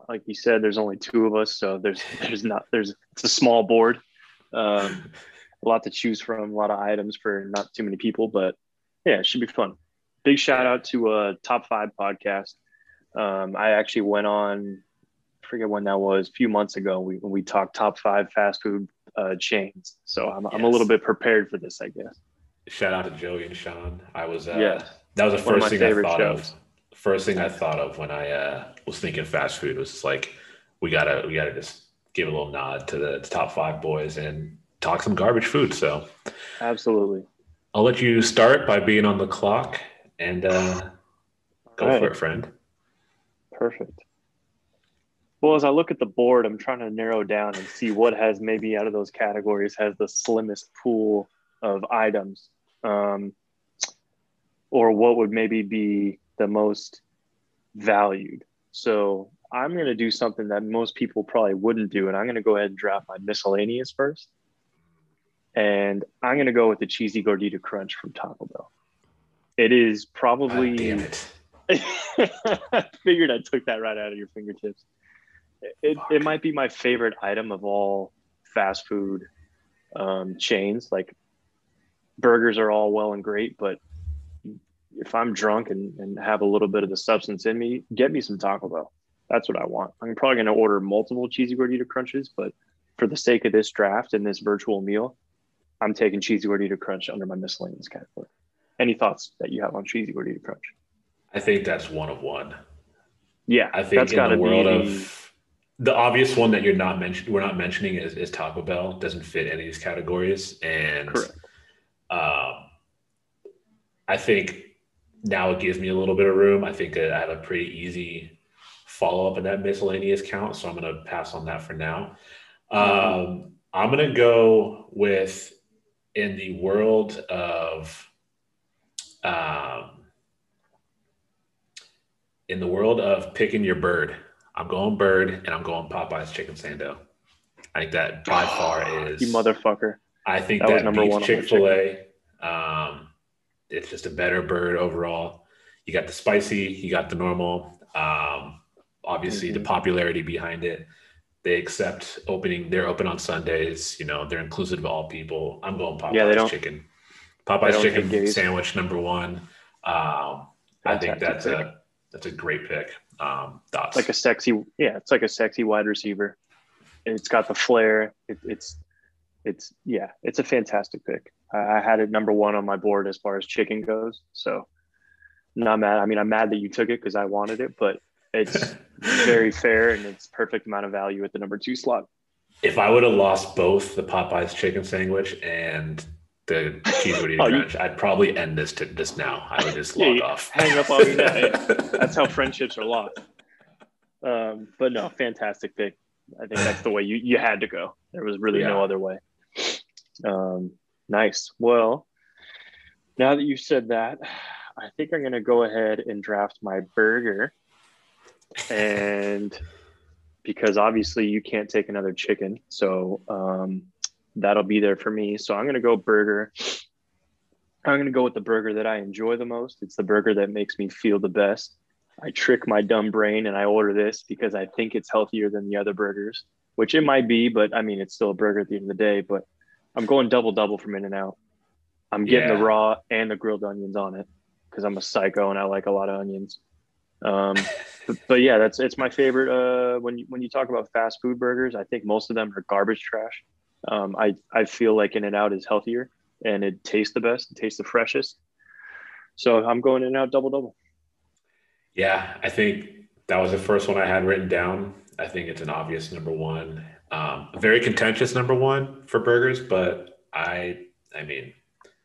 Like you said, there's only two of us, so there's there's not there's it's a small board. Um, a lot to choose from, a lot of items for not too many people, but yeah, it should be fun. Big shout out to uh top five podcast. Um, I actually went on I forget when that was, a few months ago. We when we talked top five fast food uh, chains. So I'm I'm a little bit prepared for this, I guess. shout out to Joey and Sean. I was uh, Yeah. that was the One first thing I thought shows. of. First thing I thought of when I uh, was thinking fast food was just like we gotta we gotta just give a little nod to the, the top five boys and talk some garbage food. So Absolutely. I'll let you start by being on the clock and uh, go right. for it, friend. Perfect. Well, as I look at the board, I'm trying to narrow down and see what has maybe out of those categories has the slimmest pool of items, um, or what would maybe be the most valued. So I'm going to do something that most people probably wouldn't do, and I'm going to go ahead and draft my miscellaneous first. And I'm going to go with the cheesy gordita crunch from Taco Bell. It is probably God damn it. I figured I took that right out of your fingertips. It, Fuck. it might be my favorite item of all fast food um, chains. Like burgers are all well and great, but if I'm drunk and, and have a little bit of the substance in me, get me some Taco Bell. That's what I want. I'm probably going to order multiple cheesy gordita crunches, but for the sake of this draft and this virtual meal, I'm taking cheesy gordita crunch under my miscellaneous category. Any thoughts that you have on cheesy gordita crunch? I think that's one of one. Yeah, I think that's in got to the be world the, of the obvious one that you're not mentioning, we're not mentioning is, is Taco Bell. Doesn't fit any of these categories, and um, I think now it gives me a little bit of room. I think I have a pretty easy follow up in that miscellaneous count, so I'm going to pass on that for now. Um, I'm going to go with in the world of um, in the world of picking your bird. I'm going bird, and I'm going Popeye's chicken sando. I think that by far is You motherfucker. I think That that, was number one Chick Fil A. Um, it's just a better bird overall. You got the spicy, you got the normal. Um, obviously, the Mhm. popularity behind it. They accept opening. They're open on Sundays. You know, they're inclusive of all people. I'm going Popeye's Yeah, chicken. Popeye's chicken sandwich number one. Um, I think that's a that's a great pick. Um, thoughts? like a sexy yeah it's like a sexy wide receiver. It's got the flair. It, it's it's yeah it's a fantastic pick. I, I had it number one on my board as far as chicken goes. So not mad. I mean i'm mad that you took it because i wanted it but it's very fair and it's perfect amount of value at the number two slot. If I would have lost both the Popeyes chicken sandwich and the cheese gordita Oh, you- I'd probably end this to just now. I would just log off. hang up on me now. that's how friendships are lost. Um, but no fantastic pick. I think that's the way you, you had to go. There was really no other way. Um, nice. Well now that you said that i think i'm going to go ahead and draft my burger. And because obviously you can't take another chicken so um, that'll be there for me so i'm going to go burger i'm going to go with the burger that i enjoy the most it's the burger that makes me feel the best i trick my dumb brain and i order this because i think it's healthier than the other burgers which it might be but i mean it's still a burger at the end of the day but i'm going double double from in and out i'm getting Yeah. the raw and the grilled onions on it because i'm a psycho and i like a lot of onions um, but, but yeah, that's it's my favorite. Uh, when you when you talk about fast food burgers, I think most of them are garbage trash. Um, I I feel like In and Out is healthier and it tastes the best, it tastes the freshest. So I'm going In and Out double double. Yeah, I think that was the first one I had written down. I think it's an obvious number one. Um, very contentious number one for burgers, but I, I mean,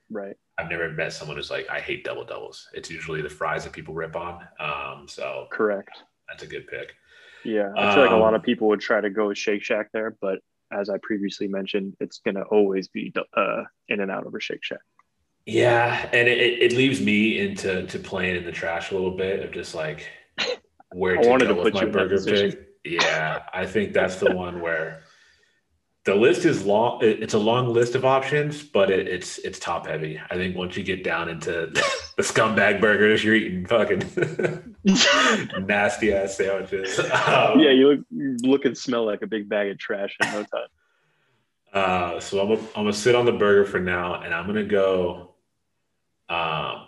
Right. I've never met someone who's like, I hate double doubles. It's usually the fries that people rip on. Um, so Correct. that's a good pick. Yeah, I feel like a lot of Um, people would try to go with Shake Shack there, but as I previously mentioned, it's gonna always be uh, In and Out over Shake Shack. Yeah, and it, it leaves me into to playing in the trash a little bit of just like where I to wanted go to with put my you burger pick. Yeah, I think that's the one where the list is long. It's a long list of options, but it, it's it's top heavy. I think once you get down into the scumbag burgers, you're eating fucking nasty ass sandwiches. Um, yeah, you look, you look and smell like a big bag of trash in no time. Uh, so I'm gonna, I'm gonna sit on the burger for now, and I'm gonna go. Um,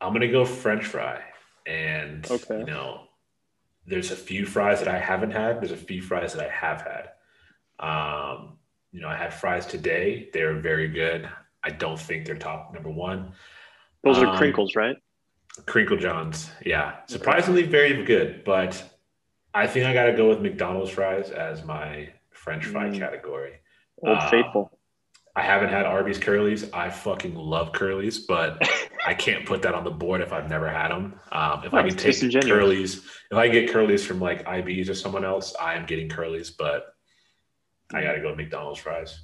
I'm gonna go French fry, and Okay. you know, there's a few fries that I haven't had. There's a few fries that I have had. Um, you know, I had fries today. They're very good. I don't think they're top number one. Those are Um, crinkles, right? Crinkle Johns, yeah, surprisingly very good. But I think I got to go with McDonald's fries as my French fry Mm. category. Old uh, Faithful. I haven't had Arby's curlies. I fucking love curlies, but I can't put that on the board if I've never had them. Um, if I can take curlies, if I get curlies from like IBs or someone else, I am getting curlies. But I got to go McDonald's fries.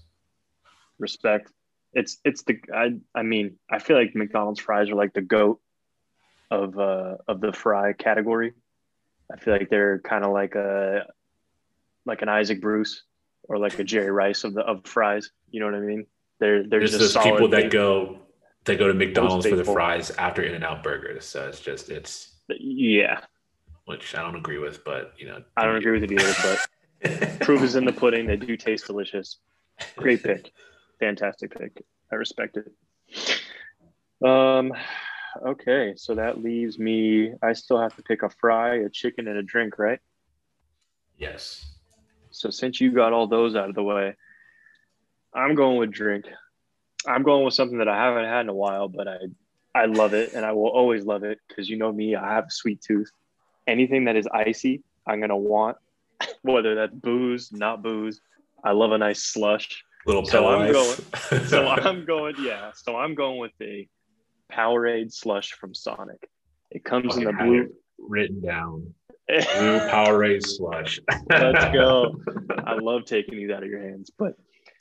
Respect. It's it's the I I mean I feel like McDonald's fries are like the goat of uh of the fry category. I feel like they're kind of like a like an Isaac Bruce or like a Jerry Rice of the of fries. You know what I mean? They're they're There's just those people that go they go to McDonald's for the fries after In and Out burgers. So it's just it's Yeah, which I don't agree with, but you know, I don't agree with it either, but proof is in the pudding. They do taste delicious. Great pick. Fantastic pick. I respect it. Um, okay, so that leaves me. I still have to pick a fry, a chicken, and a drink, right? Yes. So since you got all those out of the way, I'm going with drink. I'm going with something that I haven't had in a while, but I I love it and I will always love it because you know me, I have a sweet tooth. Anything that is icy, I'm gonna want, whether that's booze, not booze. I love a nice slush. Little So I'm Ice. So I'm going, yeah. So I'm going with a Powerade slush from Sonic. It comes in the blue. written down. Blue Powerade slush. Let's go. I love taking these out of your hands, but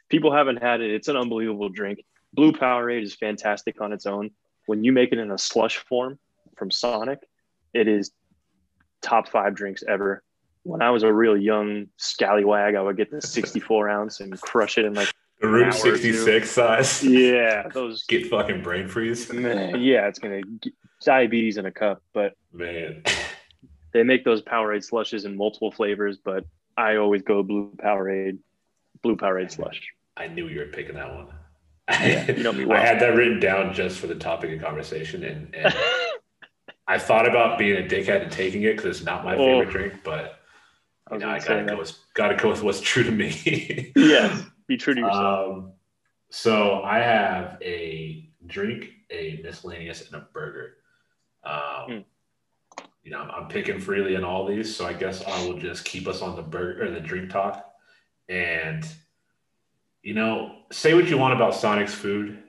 people haven't had it. It's an unbelievable drink. Blue Powerade is fantastic on its own. When you make it in a slush form from Sonic, it is top five drinks ever. When I was a real young scallywag, I would get the 64 ounce and crush it in like, The room Hour or two. 66 size. yeah, those, Get fucking brain freeze. man, yeah, it's gonna get diabetes in a cup. But Man. they make those Powerade slushes in multiple flavors. But I always go Blue Powerade, Blue Powerade slush. I knew you were picking that one. Yeah, you know me well. I had that written down just for the topic of conversation, and, and I thought about being a dickhead and taking it because it's not my Oh. favorite drink, but I you know, I gotta go with gotta go with what's true to me. Yes, be true to yourself. Um, so I have a drink, a miscellaneous, and a burger. Um, Hmm. You know, I'm, I'm picking freely in all these, so I guess I will just keep us on the burger or the drink talk. And you know, say what you want about Sonic's food,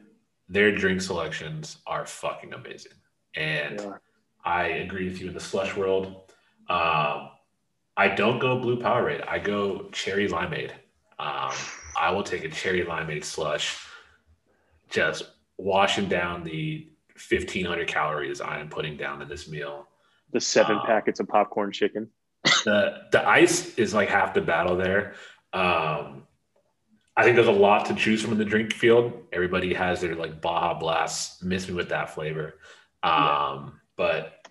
their drink selections are fucking amazing, and Yeah. I agree with you in the slush world. Um, I don't go blue Powerade. I go cherry limeade. Um, I will take a cherry limeade slush, just washing down the 1500 calories I am putting down in this meal. The seven um, packets of popcorn chicken. The the ice is like half the battle there. Um, I think there's a lot to choose from in the drink field. Everybody has their like Baja Blast. Miss me with that flavor. Um, but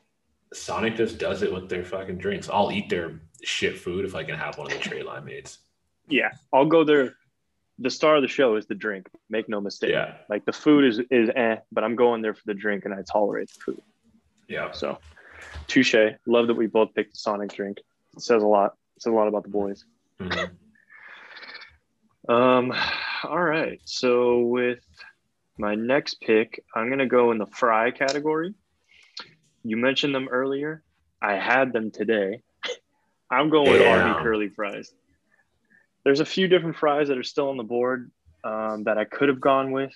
Sonic just does it with their fucking drinks. I'll eat their shit food if I can have one of the cherry limeades. Yeah, I'll go there. The star of the show is the drink. Make no mistake. Yeah, Like the food is is eh, but I'm going there for the drink, and I tolerate the food. yeah. So, touche. Love that we both picked the Sonic drink. It says a lot. It says a lot about the boys. Mhm. Um, all right. So with my next pick, I'm gonna go in the fry category. You mentioned them earlier. I had them today. I'm going with Damn. Arby curly fries. There's a few different fries that are still on the board um, that I could have gone with.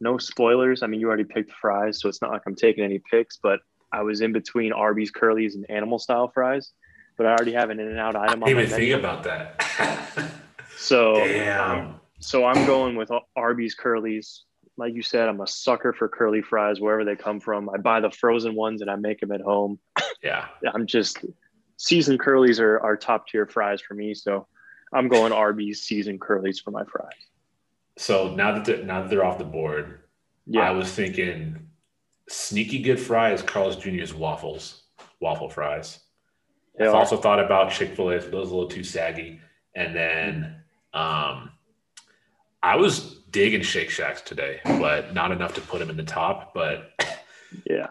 No spoilers. I mean, you already picked fries, so it's not like I'm taking any picks. But I was in between Arby's curlies and animal style fries. But I already have an In and Out I item didn't on my even think about that. So um, so I'm going with Arby's curlies. like you said, I'm a sucker for curly fries wherever they come from. I buy the frozen ones and I make them at home. Yeah. I'm just seasoned curlies are, are top tier fries for me. So I'm going Arby's seasoned curlies for my fries. So now that they're, now that they're off the board, Yeah. I was thinking sneaky good fries, Carl's Jr.'s waffles, waffle fries. I've also thought about Chick Fil A, but those are a little too saggy. And then um, I was digging Shake Shacks today, but not enough to put them in the top. But yeah.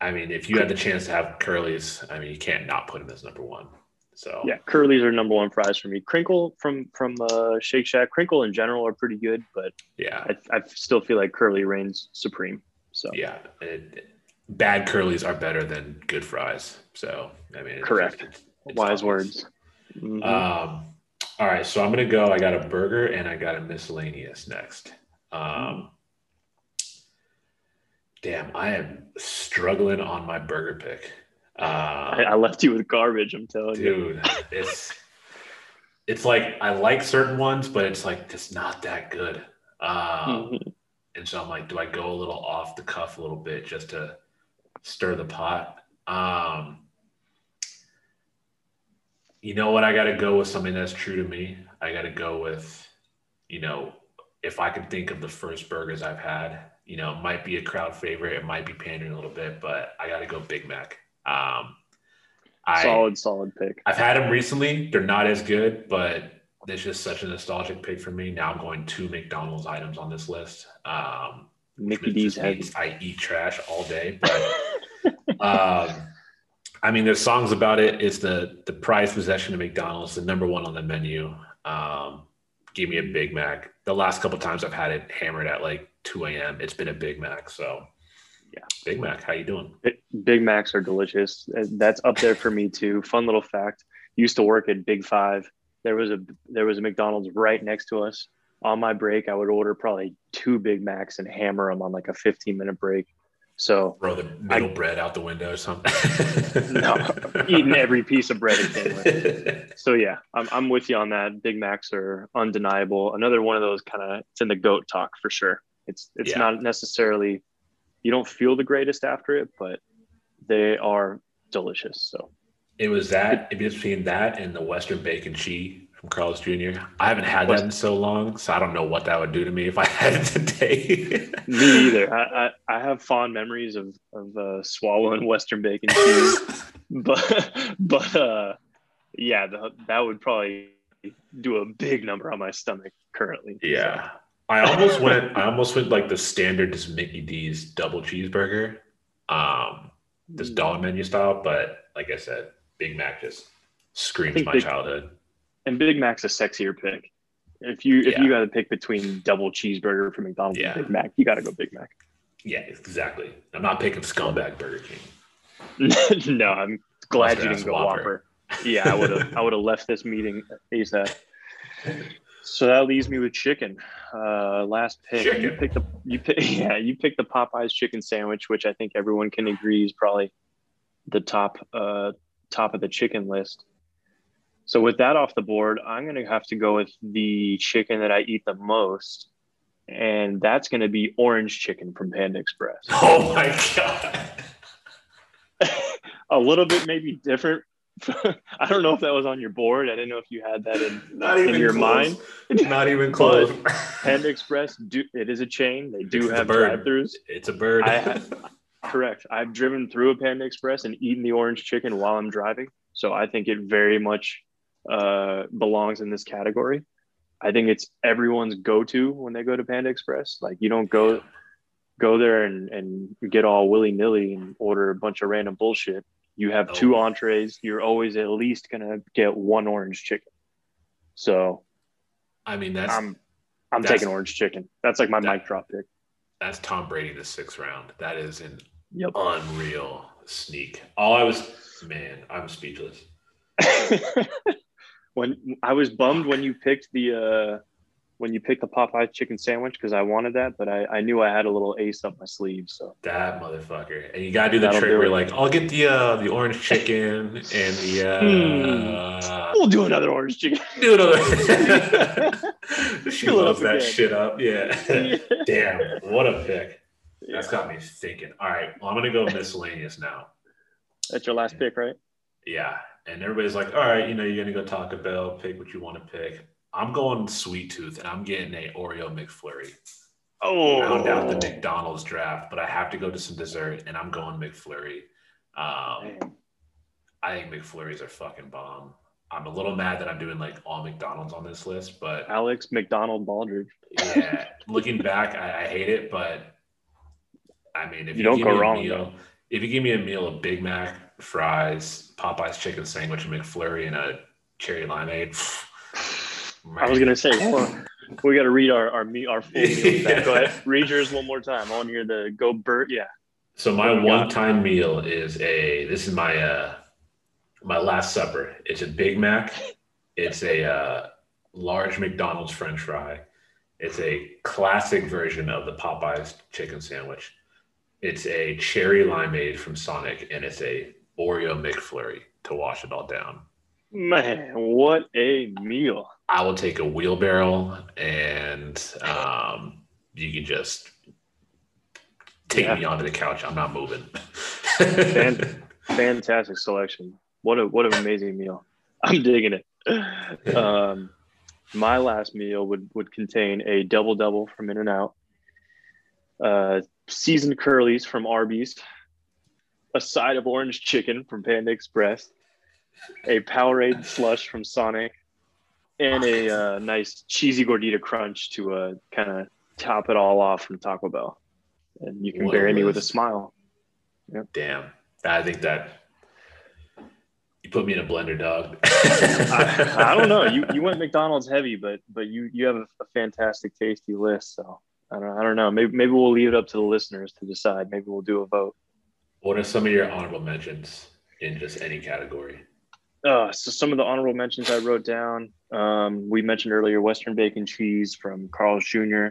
I mean, if you had the chance to have Curly's, I mean, you can't not put them as number one. So Yeah. Curly's are number one fries for me. Crinkle from from uh, Shake Shack. Crinkle in general are pretty good, but yeah, I, I still feel like Curly reigns supreme. So yeah. It, bad Curly's are better than good fries. So I mean, it's Correct. just- it's wise obvious. words. Mhm. Um, all right, so I'm gonna go. I got a burger and I got a miscellaneous next. Um, damn, I am struggling on my burger pick. I, Uh, I left you with garbage. I'm telling you. dude, it's it's like I like certain ones, but it's like just not that good. Um, Mhm. and so I'm like, do I go a little off the cuff a little bit just to stir the pot? Um, you know what? I got to go with something that's true to me. I got to go with, you know, if I can think of the first burgers I've had, you know, it might be a crowd favorite. It might be pandering a little bit, but I got to go Big Mac. Um, I, solid, solid pick. I've had them recently. They're not as good, but it's just such a nostalgic pick for me. Now I'm going two McDonald's items on this list. Um, Mickey D's heavy. I eat trash all day, but um, I mean, there's songs about it. It's the the prized possession of McDonald's, the number one on the menu. Um, give me a Big Mac. The last couple times I've had it hammered at like 2 a.m. It's been a Big Mac. So Yeah. Big Mac. How you doing? Big Macs are delicious. That's up there for me too. Fun little fact. Used to work at Big Five. There was a there was a McDonald's right next to us. On my break, I would order probably two Big Macs and hammer them on like a 15 minute break. So Throw the middle bread out the window or something. No, eating every piece of bread it came with. So yeah, I'm I'm with you on that. Big Macs are undeniable. Another one of those kind of it's in the goat talk for sure. It's it's Yeah. not necessarily you don't feel the greatest after it, but they are delicious. So It was that it between that and the Western Bacon Cheese from Carl's Jr. I haven't had that in so long, so I don't know what that would do to me if I had it today. me either. I, I, I have fond memories of of uh, swallowing Western bacon cheese, but but uh, yeah, the, that would probably do a big number on my stomach currently. yeah. I almost went I almost went like the standard just Mickey D's double cheeseburger. Um this So, dollar menu style, but like I said, Big Mac just screams my Big- childhood. And Big Mac's a sexier pick. If you if Yeah. you got to pick between double cheeseburger from McDonald's Yeah. and Big Mac, you got to go Big Mac. Yeah, exactly. I'm not picking scumbag Burger King. no, I'm glad you didn't go Whopper. Whopper. Yeah, I would have I would have left this meeting ASAP. So that leaves me with chicken. Uh, last pick. You Chicken. picked the you pick, yeah you picked the Popeyes chicken sandwich, which I think everyone can agree is probably the top uh, top of the chicken list. So with that off the board, I'm gonna have to go with the chicken that I eat the most, and that's gonna be orange chicken from Panda Express. Oh my god. a little bit maybe different. I don't know if that was on your board. I didn't know if you had that in Not in even your close. mind. Not even close. Panda Express. Do it is a chain. They do It's have drive-throughs. It's a bird. I- Correct. I've driven through a Panda Express and eaten the orange chicken while I'm driving. So I think it very much uh, belongs in this category. I think it's everyone's go-to when they go to Panda Express. Like you don't go go there and, and get all willy-nilly and order a bunch of random bullshit. You have two entrees. You're always at least gonna get one orange chicken. So I mean, that's I'm I'm That's- taking orange chicken. That's like my that- mic drop pick. that's Tom Brady the sixth round. That is an Yep. unreal sneak. All I was, man, I'm speechless. when I was bummed when you picked the uh when you picked the Popeye chicken sandwich because I wanted that, but I, I knew I had a little ace up my sleeve. So that motherfucker, and you gotta do the That'll trick do where like I'll get the uh, the orange chicken and the uh, we'll do another orange chicken. do another. she Fill loves that again. shit up. Yeah. Damn, what a pick. That's got me thinking. All right, well, I'm gonna go miscellaneous now. That's your last pick, right? Yeah. And everybody's like, all right, you know, you're gonna go Taco Bell, pick what you want to pick. I'm going sweet tooth and I'm getting a Oreo McFlurry. Oh, round out the McDonald's draft, but I have to go to some dessert and I'm going McFlurry. Um. I think McFlurries are fucking bomb. I'm a little mad that I'm doing like all McDonald's on this list, but Alex McDonald Baldridge. yeah, looking back, I, I hate it, but I mean, if You you, don't give go me a wrong, meal, if you give me a meal of Big Mac, fries, Popeye's chicken sandwich, McFlurry, and a cherry limeade, I was gonna say, on. we got to read our our me our full meals back. Go ahead, read yours one more time. I want to hear the go Bert. Yeah, So my What do you got? one-time meal is a. This is my uh my last supper. It's a Big Mac. It's a uh, large McDonald's French fry. It's a classic version of the Popeyes chicken sandwich. It's a cherry limeade from Sonic, and it's a Oreo McFlurry to wash it all down. man, what a meal! I will take a wheelbarrow, and um, you can just take Yeah. me onto the couch. I'm not moving. Fan- fantastic selection. What a what an amazing meal. I'm digging it. Um, my last meal would would contain a double double from In and Out, uh, seasoned curlies from Arby's, a side of orange chicken from Panda Express, a Powerade slush from Sonic, and a uh, nice cheesy gordita crunch to uh, kind of top it all off from Taco Bell. And you can What bury me with a smile. Damn. I think that you put me in a blender, dog. I, I don't know. You you went McDonald's heavy, but but you you have a, a fantastic tasty list. So I don't I don't know. Maybe maybe we'll leave it up to the listeners to decide. Maybe we'll do a vote. What are some of your honorable mentions in just any category? Uh, so some of the honorable mentions I wrote down. Um, we mentioned earlier Western bacon cheese from Carl's Jr.,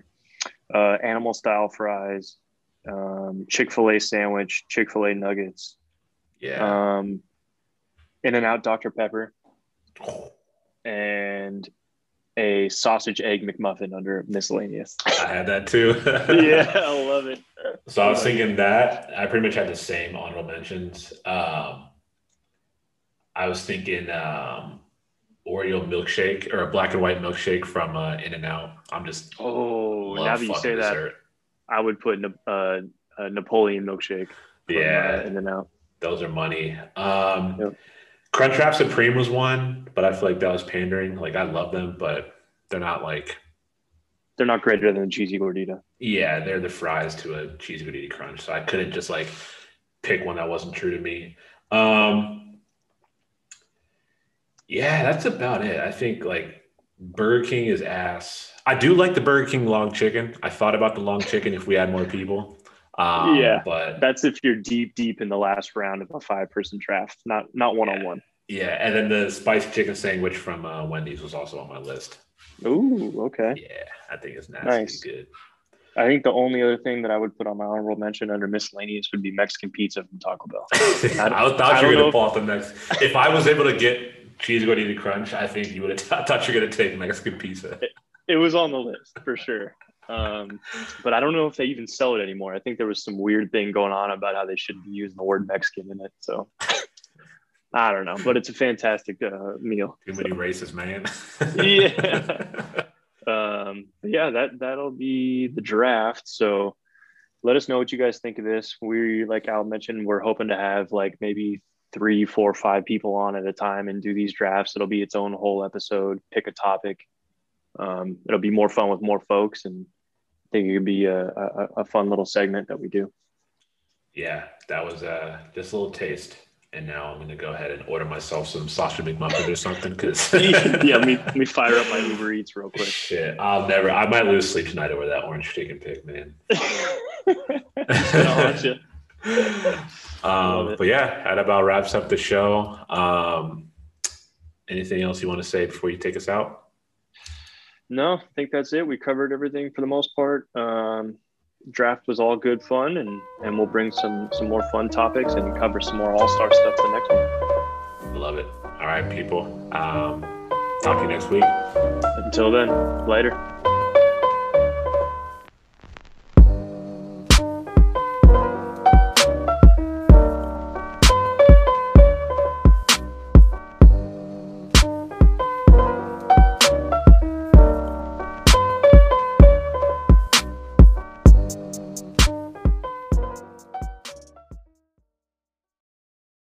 uh, animal style fries, um, Chick Fil A sandwich, Chick Fil A nuggets, Yeah. um, In and Out Dr Pepper, and a sausage egg McMuffin under miscellaneous. I had that too. yeah, I love it. So I was thinking that I pretty much had the same honorable mentions. Um, I was thinking um, Oreo milkshake or a black and white milkshake from uh, In and Out. I'm just Oh, now that you say that. I would put uh, a Napoleon milkshake. from, Yeah, uh, In and Out. those are money. Um, Yep. Crunchwrap Supreme was one, but I feel like that was pandering. Like I love them, but they're not like They're not greater than a cheesy gordita. yeah, they're the fries to a cheesy gordita crunch. So I couldn't just like pick one that wasn't true to me. Um, yeah, that's about it. I think like Burger King is ass. I do like the Burger King long chicken. I thought about the long chicken if we had more people. Um, Yeah. but That's if you're deep, deep in the last round of a five-person draft, not not one-on-one. yeah, and then the spicy chicken sandwich from uh, Wendy's was also on my list. Ooh, okay. Yeah, I think it's nasty Nice. good. I think the only other thing that I would put on my honorable mention under miscellaneous would be Mexican pizza from Taco Bell. I, thought you were gonna know pull off the next. If I was able to get cheese gordita crunch, I think you would have. I thought you were gonna take Mexican pizza. It was on the list for sure. Um, but I don't know if they even sell it anymore. I think there was some weird thing going on about how they shouldn't be using the word Mexican in it. So I don't know, but it's a fantastic uh, meal. Too many races, man. Yeah. um, yeah, that that'll be the draft. So let us know what you guys think of this. We, like Al mentioned, we're hoping to have like maybe three, four, five people on at a time and do these drafts. It'll be its own whole episode. Pick a topic. Um, it'll be more fun with more folks, and I think it could be a, a, a fun little segment that we do. yeah, that was uh, just a little taste. And now I'm gonna go ahead and order myself some sausage McMuffin or something because yeah, let me, let me fire up my Uber Eats real quick. shit, I'll never. I might lose sleep tonight over that orange chicken pick, man. I'll let you. Love um, but yeah, that about wraps up the show. Um, anything else you want to say before you take us out? no, I think that's it. We covered everything for the most part. Um, draft was all good fun, and and we'll bring some some more fun topics and cover some more All Star stuff the next one. Love it. All right, people. Um, talk to you next week. Until then, later.